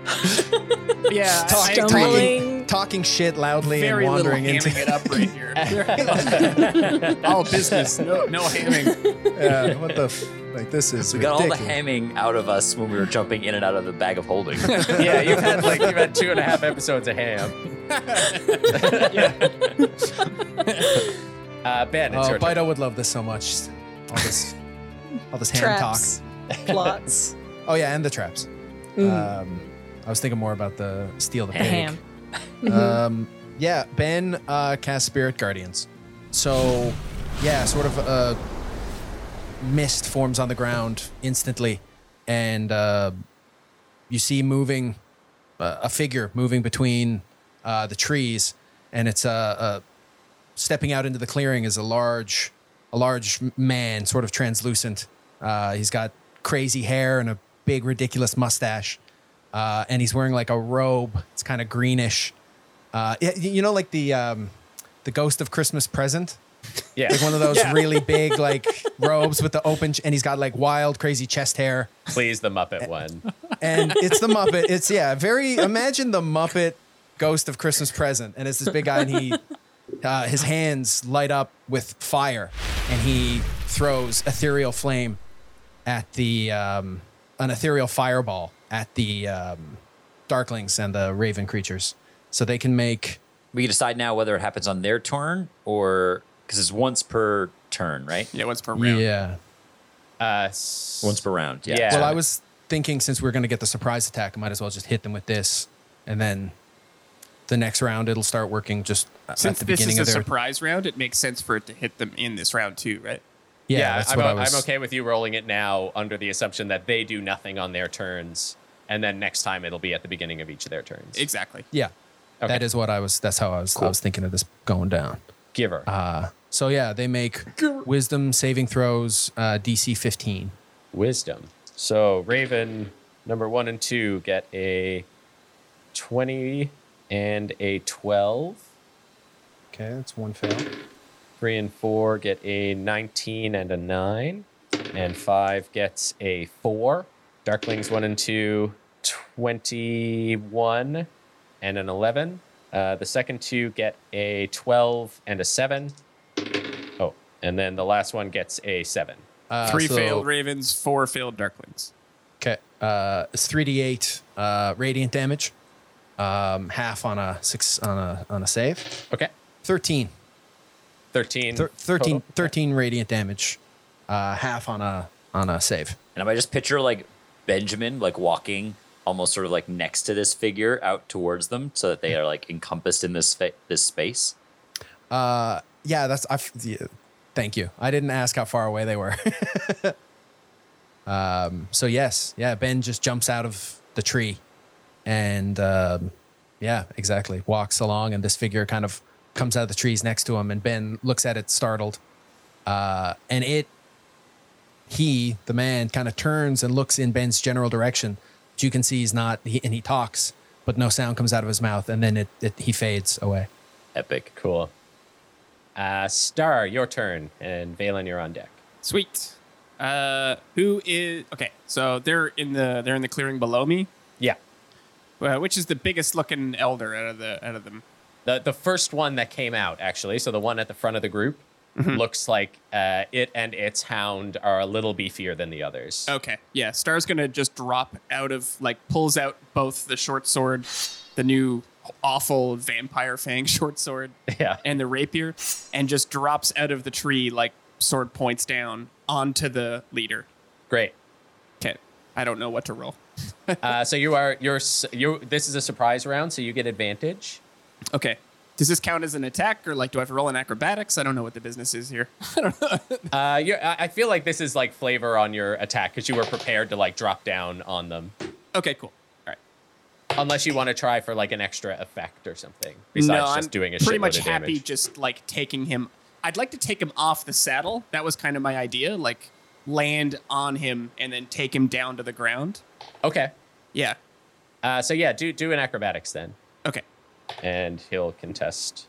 Yeah, Talk- talking, Stumbling. talking shit loudly very and wandering into it up right here. All business, no, no hamming. yeah, what the f- like this is We got all the hamming out of us when we were jumping in and out of the bag of holding. yeah, you've had like you've had two and a half episodes of ham. uh, ben, it's Oh, your turn. Bido would love this so much. All this, all this ham Traps. Plots. talk. Oh yeah, and the traps. Um, I was thinking more about the steal the pig. Um, yeah, Ben uh, cast Spirit Guardians. So, yeah, sort of a mist forms on the ground instantly, and uh, you see moving uh, a figure moving between uh, the trees, and it's uh, uh, stepping out into the clearing is a large, a large man, sort of translucent. Uh, he's got crazy hair and a big, ridiculous mustache, uh, and he's wearing like a robe. It's kind of greenish. Uh, you know, like the um, the Ghost of Christmas Present, yeah. like one of those really big like robes with the open, ch- and he's got like wild, crazy chest hair, Please, the Muppet one. and it's the Muppet. It's yeah, very. Imagine the Muppet Ghost of Christmas Present, and it's this big guy, and he uh, his hands light up with fire, and he throws ethereal flame at the um, an ethereal fireball at the um, Darklings and the Raven creatures, so they can make. we can decide now whether it happens on their turn or because it's once per turn, right? Yeah, once per round. Yeah. Uh, s- Once per round. Yeah. Yeah. Well, I was thinking since we're going to get the surprise attack, I might as well just hit them with this, and then the next round it'll start working just at Since the this beginning is a their. surprise round, it makes sense for it to hit them in this round too, right? Yeah, yeah, that's I'm, what o- I was. I'm okay with you rolling it now under the assumption that they do nothing on their turns, and then next time it'll be at the beginning of each of their turns. Exactly. Yeah, Okay. that is what I was. That's how I was. I was thinking of this going down. Giver. Uh, So yeah, they make wisdom saving throws uh, DC 15. Wisdom. So Raven number one and two get a 20 and a 12. Okay, that's one fail. Three and four get a 19 and a nine. And five gets a four. Darklings one and two, 21 and an 11. Uh, the second two get a 12 and a seven. Oh, and then the last one gets a seven. Uh, Three so- failed ravens, four failed darklings. Okay, uh, it's 3d8 uh, radiant damage, um, half on a six on a on a save. Okay. 13. 13. Thir- 13, 13 radiant damage, uh, half on a on a save. And if I just picture like Benjamin like walking almost sort of like next to this figure out towards them so that they are like encompassed in this fa- this space. Uh, yeah, that's I. Yeah, thank you. I didn't ask how far away they were. um. So yes, yeah. Ben just jumps out of the tree, and um, yeah, exactly. Walks along, and this figure kind of comes out of the trees next to him, and Ben looks at it startled. Uh, and it, he, the man, kind of turns and looks in Ben's general direction. But you can see he's not, he, and he talks, but no sound comes out of his mouth, and then it, it he fades away. Epic. Cool. Uh, Star, your turn. And Valen, you're on deck. Sweet. Uh, who is okay? So they're in the they're in the clearing below me. Yeah. Uh, which is the biggest looking elder out of the out of them? The, the first one that came out, actually, so the one at the front of the group, looks like uh, it and its hound are a little beefier than the others. Okay, yeah. Star's gonna just drop out of like pulls out both the short sword, the new awful vampire fang short sword, Yeah. and the rapier, and just drops out of the tree like sword points down onto the leader. Great. Okay, I don't know what to roll. Uh, so you are you're you. This is a surprise round, so you get advantage. Okay. Does this count as an attack, or like, do I have to roll in acrobatics? I don't know what the business is here. I uh, you're, I feel like this is like flavor on your attack because you were prepared to like drop down on them, okay, cool. All right. unless you want to try for like an extra effect or something. Besides no, just I'm doing a shit. pretty much happy damage. just like taking him. I'd like to take him off the saddle. That was kind of my idea. Like land on him and then take him down to the ground. Okay. Yeah. Uh, so yeah, do do an acrobatics then, Okay. And he'll contest.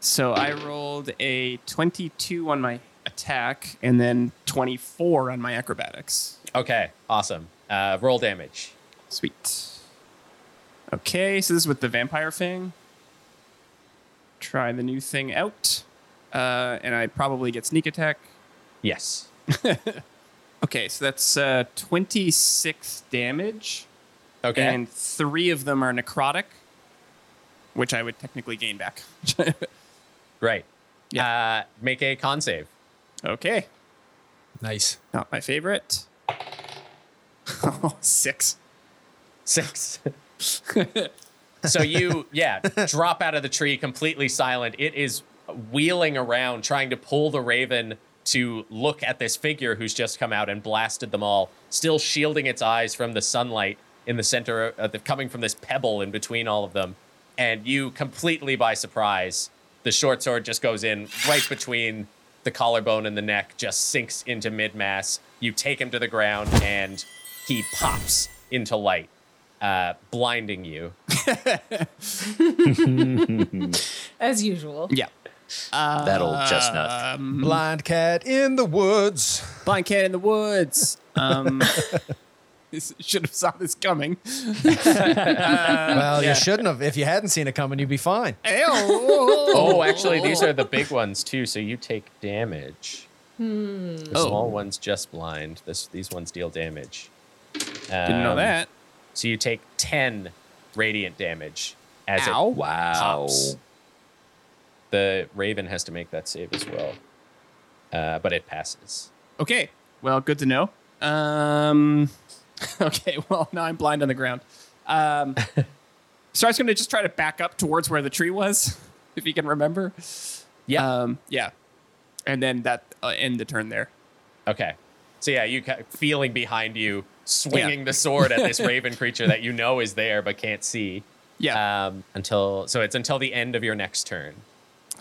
So I rolled a 22 on my attack and then 24 on my acrobatics. Okay, awesome. Uh, roll damage. Sweet. Okay, so this is with the vampire thing. Try the new thing out. Uh, and I probably get sneak attack. Yes. Okay, so that's uh, 26 damage. Okay. And three of them are necrotic, which I would technically gain back. Right. Yeah. Uh, make a con save. okay, Nice. not my favorite. Oh, six. Six. so you, yeah, drop out of the tree completely silent. It is wheeling around, trying to pull the raven to look at this figure who's just come out and blasted them all, still shielding its eyes from the sunlight in the center, of the, coming from this pebble in between all of them. And you, completely by surprise, the short sword just goes in right between the collarbone and the neck, just sinks into mid mass. You take him to the ground, and he pops into light, uh, blinding you. As usual. Yeah. that old chestnut. Um, Blind cat in the woods. blind cat in the woods. Um, this- should have saw this coming. well, you shouldn't have. If you hadn't seen it coming, you'd be fine. Oh, actually, these are the big ones too. So you take damage. The Oh. small ones just blind. This these ones deal damage. Didn't know Um, that. So you take ten radiant damage as Ow. it Wow. pops. The raven has to make that save as well, uh, but it passes. Okay. Well, good to know. Um, okay. Well, now I'm blind on the ground. Um, so I was going to just try to back up towards where the tree was, if you can remember. Yeah. Um, yeah. And then that uh, end the turn there. Okay. So yeah, you ca- feeling behind you, swinging the sword at this raven creature that you know is there but can't see. Yeah. Um, until so it's until the end of your next turn.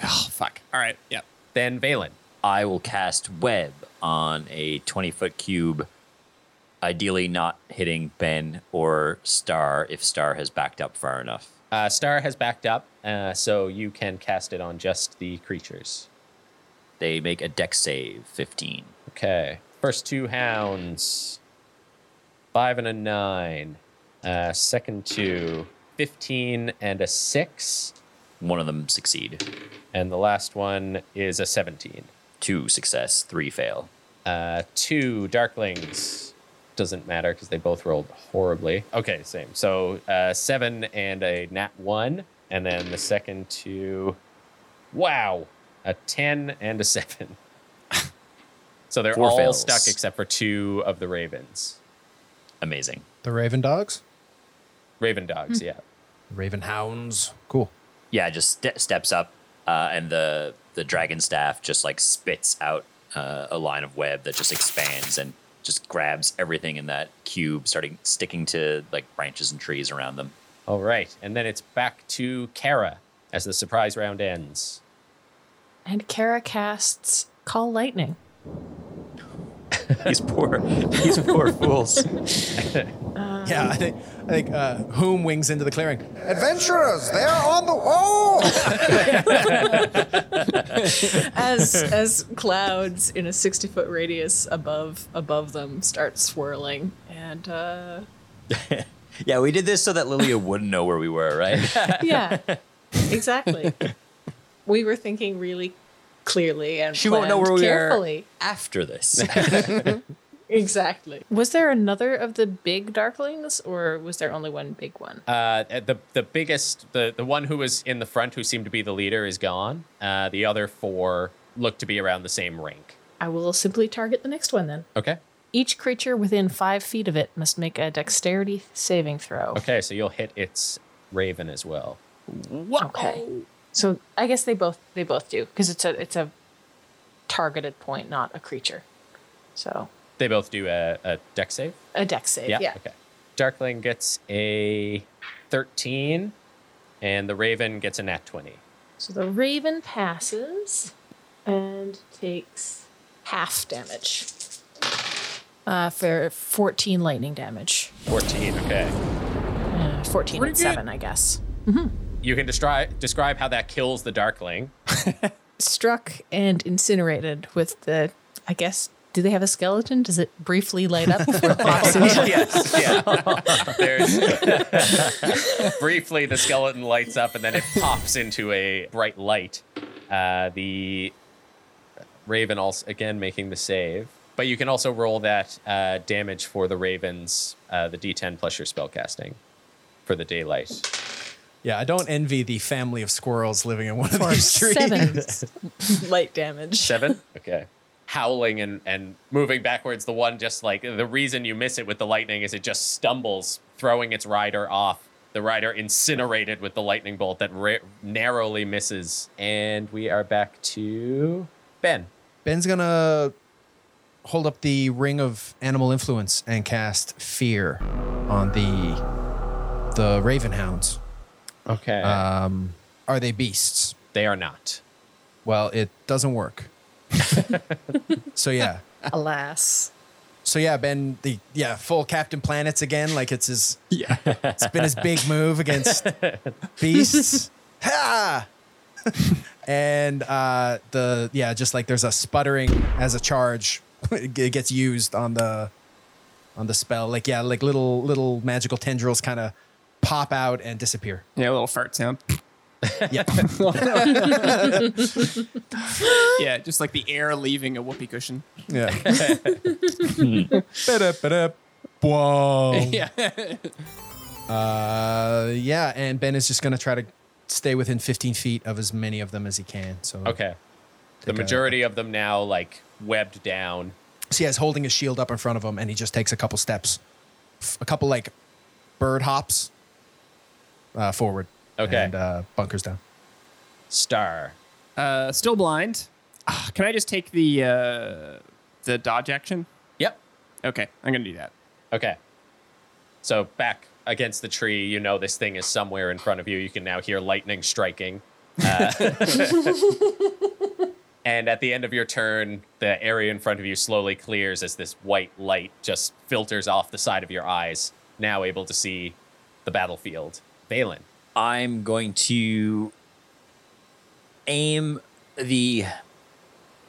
oh fuck. All right. Yeah. Then Valen. I will cast web on a 20 foot cube, ideally not hitting Ben or Star if Star has backed up far enough. Uh, Star has backed up, uh, so you can cast it on just the creatures. They make a deck save 15. Okay. First two hounds. Five and a nine. Uh, second two. 15 and a six. One of them succeed. And the last one is a 17. Two success, three fail. Uh, two darklings. Doesn't matter because they both rolled horribly. Okay, same. So uh, seven and a nat one. And then the second two. Wow. A 10 and a seven. so they're Four all fails. stuck except for two of the ravens. Amazing. The Raven Dogs? Raven dogs, yeah. Raven Hounds. Cool. Yeah, just ste- steps up, uh, and the the dragon staff just like spits out uh, a line of web that just expands and just grabs everything in that cube, starting sticking to like branches and trees around them. All right. And then it's back to Kara as the surprise round ends. And Kara casts Call Lightning. These poor, these poor fools. Yeah, I think I think uh, Whom wings into the clearing. Adventurers, they're on the wall. as as clouds in a 60 foot radius above above them start swirling and uh Yeah, we did this so that Lilia wouldn't know where we were, right? yeah exactly we were thinking really clearly and She won't know where we carefully. are after this. Exactly was there another of the big darklings or was there only one big one Uh, the the biggest, the the one who was in the front, who seemed to be the leader, is gone. Uh, the other four look to be around the same rank. i will simply target the next one then Okay. each creature within five feet of it must make a dexterity saving throw Okay, so you'll hit its raven as well. Okay. So I guess they both they both do because it's a it's a targeted point, not a creature. So They both do a, a deck save. a dex save. Yeah. Okay. Darkling gets a thirteen, and the raven gets a nat twenty. So the raven passes and takes half damage. Uh, for 14 lightning damage. Fourteen. Okay. Uh, 14 and 7, I guess. You can describe describe how that kills the darkling. Struck and incinerated with the, I guess, do they have a skeleton? Does it briefly light up before it pops into yes, yeah. There's briefly the skeleton lights up and then it pops into a bright light. Uh, the raven also again making the save, but you can also roll that uh, damage for the ravens, uh, the D10 plus your spellcasting for the daylight. yeah, I don't envy the family of squirrels living in one of these trees. seven light damage. Seven. Okay. Howling and, and moving backwards. The one just like the reason you miss it with the lightning is it just stumbles, throwing its rider off. The rider incinerated with the lightning bolt that ra- narrowly misses. And we are back to Ben. Ben's gonna hold up the ring of animal influence and cast fear on the the raven hounds. Okay. Um, are they beasts? they are not. Well, it doesn't work. so yeah, Alas. so yeah, Ben, the yeah full Captain Planets again. Like it's his yeah, it's been his big move against beasts. ha! and uh, the yeah, just like there's a sputtering as a charge, it gets used on the on the spell. Like yeah, like little little magical tendrils kind of pop out and disappear. Yeah, a little fart sound. Yeah, Yeah, just like the air leaving a whoopee cushion. yeah. Ba-da, ba-da, boom. Yeah. Uh, yeah, and Ben is just gonna try to stay within 15 feet of as many of them as he can. So Okay. The Take a- majority of them now like webbed down. So yeah, he's holding his shield up in front of him, and he just takes a couple steps, f- a couple like bird hops uh, forward. Okay. And uh, bunkers down. Star. Uh, still blind. Ah, Can I just take the uh, the dodge action? Yep. Okay, I'm gonna do that. Okay. So back against the tree, you know this thing is somewhere in front of you. You can now hear lightning striking. Uh, And at the end of your turn, the area in front of you slowly clears as this white light just filters off the side of your eyes, now able to see the battlefield. Valen. I'm going to aim the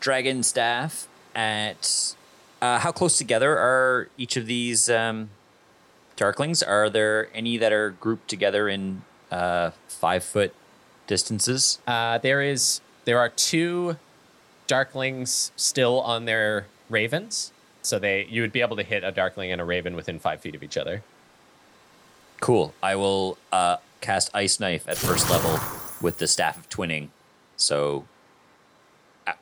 dragon staff at. Uh, how close together are each of these um, darklings? Are there any that are grouped together in uh, five foot distances? Uh, there is there are two darklings still on their ravens. So they you would be able to hit a darkling and a raven within five feet of each other. Cool. I will uh, cast Ice Knife at first level with the Staff of Twinning. So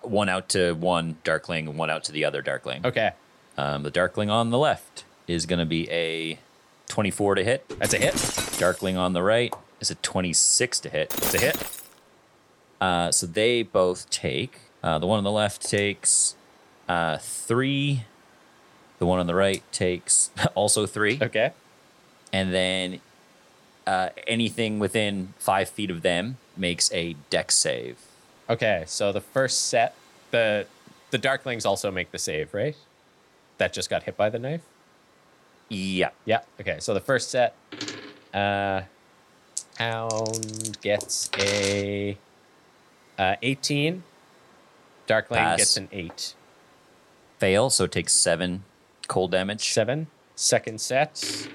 one out to one Darkling and one out to the other Darkling. Okay. Um, the Darkling on the left is going to be a 24 to hit. That's a hit. Darkling on the right is a 26 to hit. It's a hit. Uh, so they both take. Uh, the one on the left takes uh, three. The one on the right takes also three. Okay. and then uh, anything within five feet of them makes a deck save. Okay. So the first set, the the darklings also make the save, right? That just got hit by the knife. Yeah. Yeah. Okay. So the first set, uh, Hound gets a uh, 18. Darkling Pass. gets an eight. Fail, so it takes seven cold damage. Seven. Second set,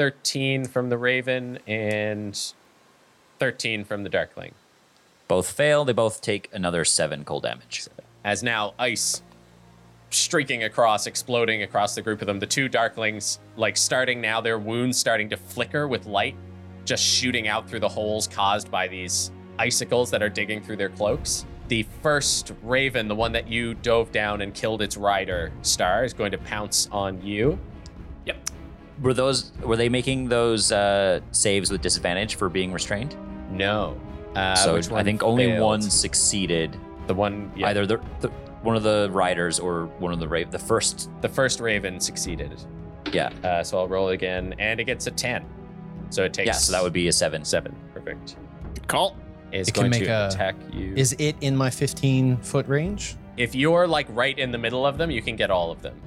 13 from the Raven and 13 from the Darkling. Both fail. They both take another seven cold damage. As now ice streaking across, exploding across the group of them. The two Darklings, like starting now, their wounds starting to flicker with light, just shooting out through the holes caused by these icicles that are digging through their cloaks. The first Raven, the one that you dove down and killed its rider, Star, is going to pounce on you. Were those? Were they making those uh, saves with disadvantage for being restrained? No. Uh, so which I think only failed? one succeeded. The one, yeah, Either the, the one of the riders or one of the ra- the first. the first Raven succeeded. Yeah. Uh, so I'll roll again, and it gets a 10. So it takes Yeah. So that would be a seven. seven. Perfect. Good call. Is It can going make to a- attack you. Is it in my 15 foot range? if you're like right in the middle of them, you can get all of them.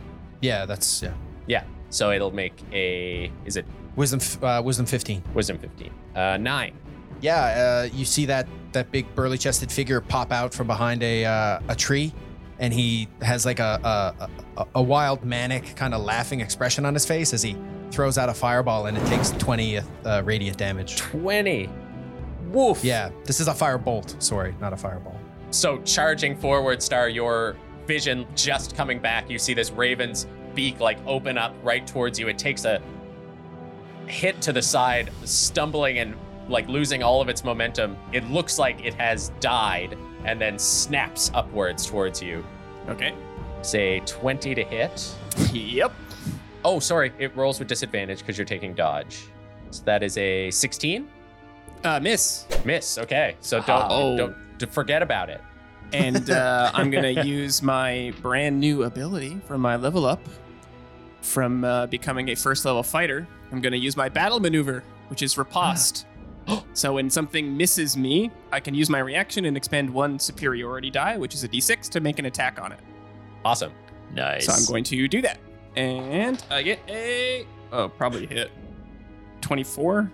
Yeah, that's yeah. Yeah. So it'll make a. Is it Wisdom, uh, wisdom 15. wisdom 15? Uh, nine. Yeah, uh, you see that that big burly chested figure pop out from behind a uh, a tree, and he has like a a, a, a wild manic kind of laughing expression on his face as he throws out a fireball, and it takes 20 uh, radiant damage. 20. Woof. Yeah, this is a firebolt. Sorry, not a fireball. So charging forward, Star, your vision just coming back. You see this raven's beak like open up right towards you. It takes a hit to the side, stumbling and like losing all of its momentum. It looks like it has died and then snaps upwards towards you. Okay. Say 20 to hit. Yep. Oh, sorry. It rolls with disadvantage because you're taking dodge. So that is a 16. Uh, miss. Miss. Okay. So don't, Oh. don't forget about it. And uh, I'm going to use my brand new ability from my level up from uh, becoming a first level fighter. I'm going to use my battle maneuver, which is riposte. so when something misses me, I can use my reaction and expend one superiority die, which is a d6, to make an attack on it. Awesome. Nice. So I'm going to do that. And I get a. Oh, probably hit. 24?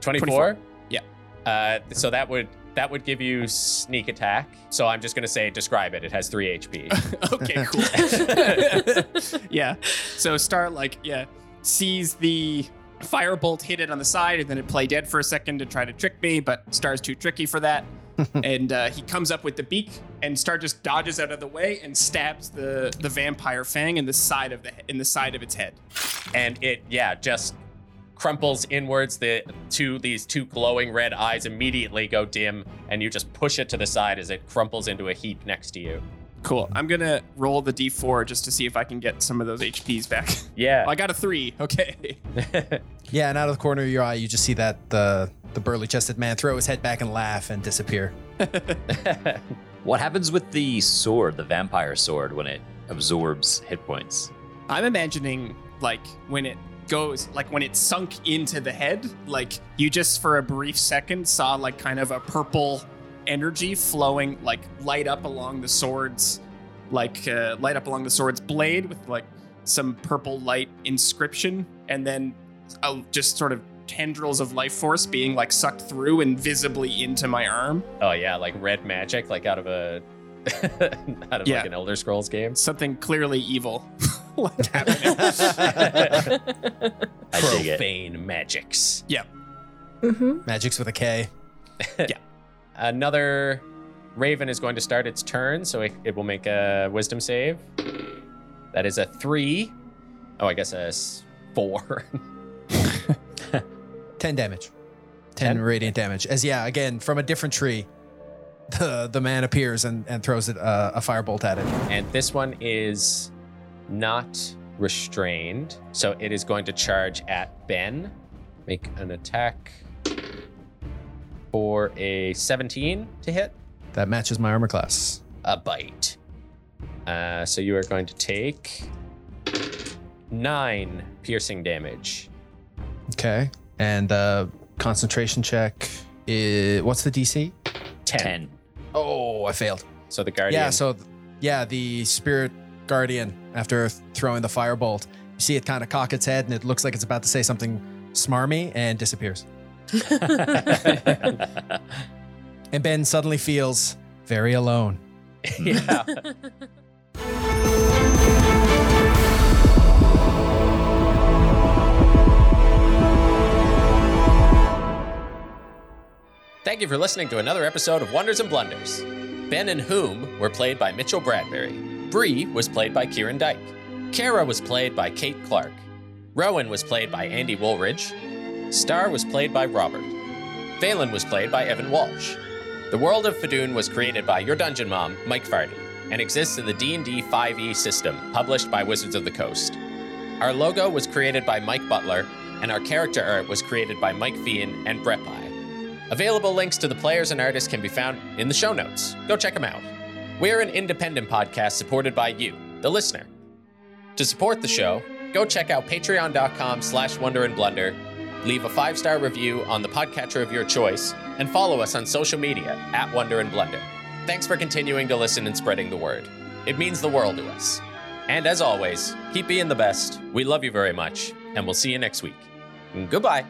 24? 24. Yeah. Uh, so that would that would give you sneak attack. So I'm just gonna say describe it. It has three HP. okay, cool. yeah. So Star like yeah sees the firebolt hit it on the side and then it play dead for a second to try to trick me, but Star's too tricky for that. and uh, he comes up with the beak, and Star just dodges out of the way and stabs the the vampire fang in the side of the in the side of its head. and it yeah just crumples inwards. The two these two glowing red eyes immediately go dim, and you just push it to the side as it crumples into a heap next to you. Cool. I'm gonna roll the d4 just to see if I can get some of those HPs back. Yeah. I got a three. Okay. Yeah, and out of the corner of your eye, you just see that the the burly chested man throw his head back and laugh and disappear. What happens with the sword, the vampire sword, when it absorbs hit points? I'm imagining like when it goes, like when it sunk into the head, like you just for a brief second saw like kind of a purple energy flowing, like light up along the swords, like uh, light up along the sword's blade with like some purple light inscription, and then uh, just sort of tendrils of life force being like sucked through and visibly into my arm. Oh yeah, like red magic, like out of a out of Yeah. like an Elder Scrolls game. Something clearly evil like happening. I dig it. Profane magics. Yep. Mm-hmm. Magic's with a K. Yeah. Another raven is going to start its turn, so it, it will make a wisdom save. That is a three. Oh, I guess a s- four. 10 damage. 10, 10? radiant damage. As yeah, again, from a different tree, the the man appears and, and throws it uh, a firebolt at it. and this one is not restrained, so it is going to charge at Ben. Make an attack for a 17 to hit. That matches my armor class. a bite. Uh, so you are going to take nine piercing damage. Okay. And uh, concentration check is what's the DC? Ten. Ten. Oh, I failed. So the guardian. Yeah, so yeah, the spirit guardian after th- throwing the firebolt, you see it kind of cock its head and it looks like it's about to say something smarmy and disappears. And Ben suddenly feels very alone. yeah. Thank you for listening to another episode of Wonders and Blunders. Ben and Whom were played by Mitchell Bradbury. Bree was played by Kieran Dyke. Kara was played by Kate Clark. Rowan was played by Andy Woolridge. Star was played by Robert. Phelan was played by Evan Walsh. The World of Fadoon was created by your dungeon mom, Mike Farty, and exists in the D&D 5e E system, published by Wizards of the Coast. Our logo was created by Mike Butler, and our character art was created by Mike Fian and Brett Pye. Available links to the players and artists can be found in the show notes. Go check them out. We're an independent podcast supported by you, the listener. To support the show, go check out patreon.com slash wonder and leave a five-star review on the podcatcher of your choice, and follow us on social media at Wonder and Blunder. Thanks for continuing to listen and spreading the word. It means the world to us. And as always, keep being the best. We love you very much, and we'll see you next week. Goodbye.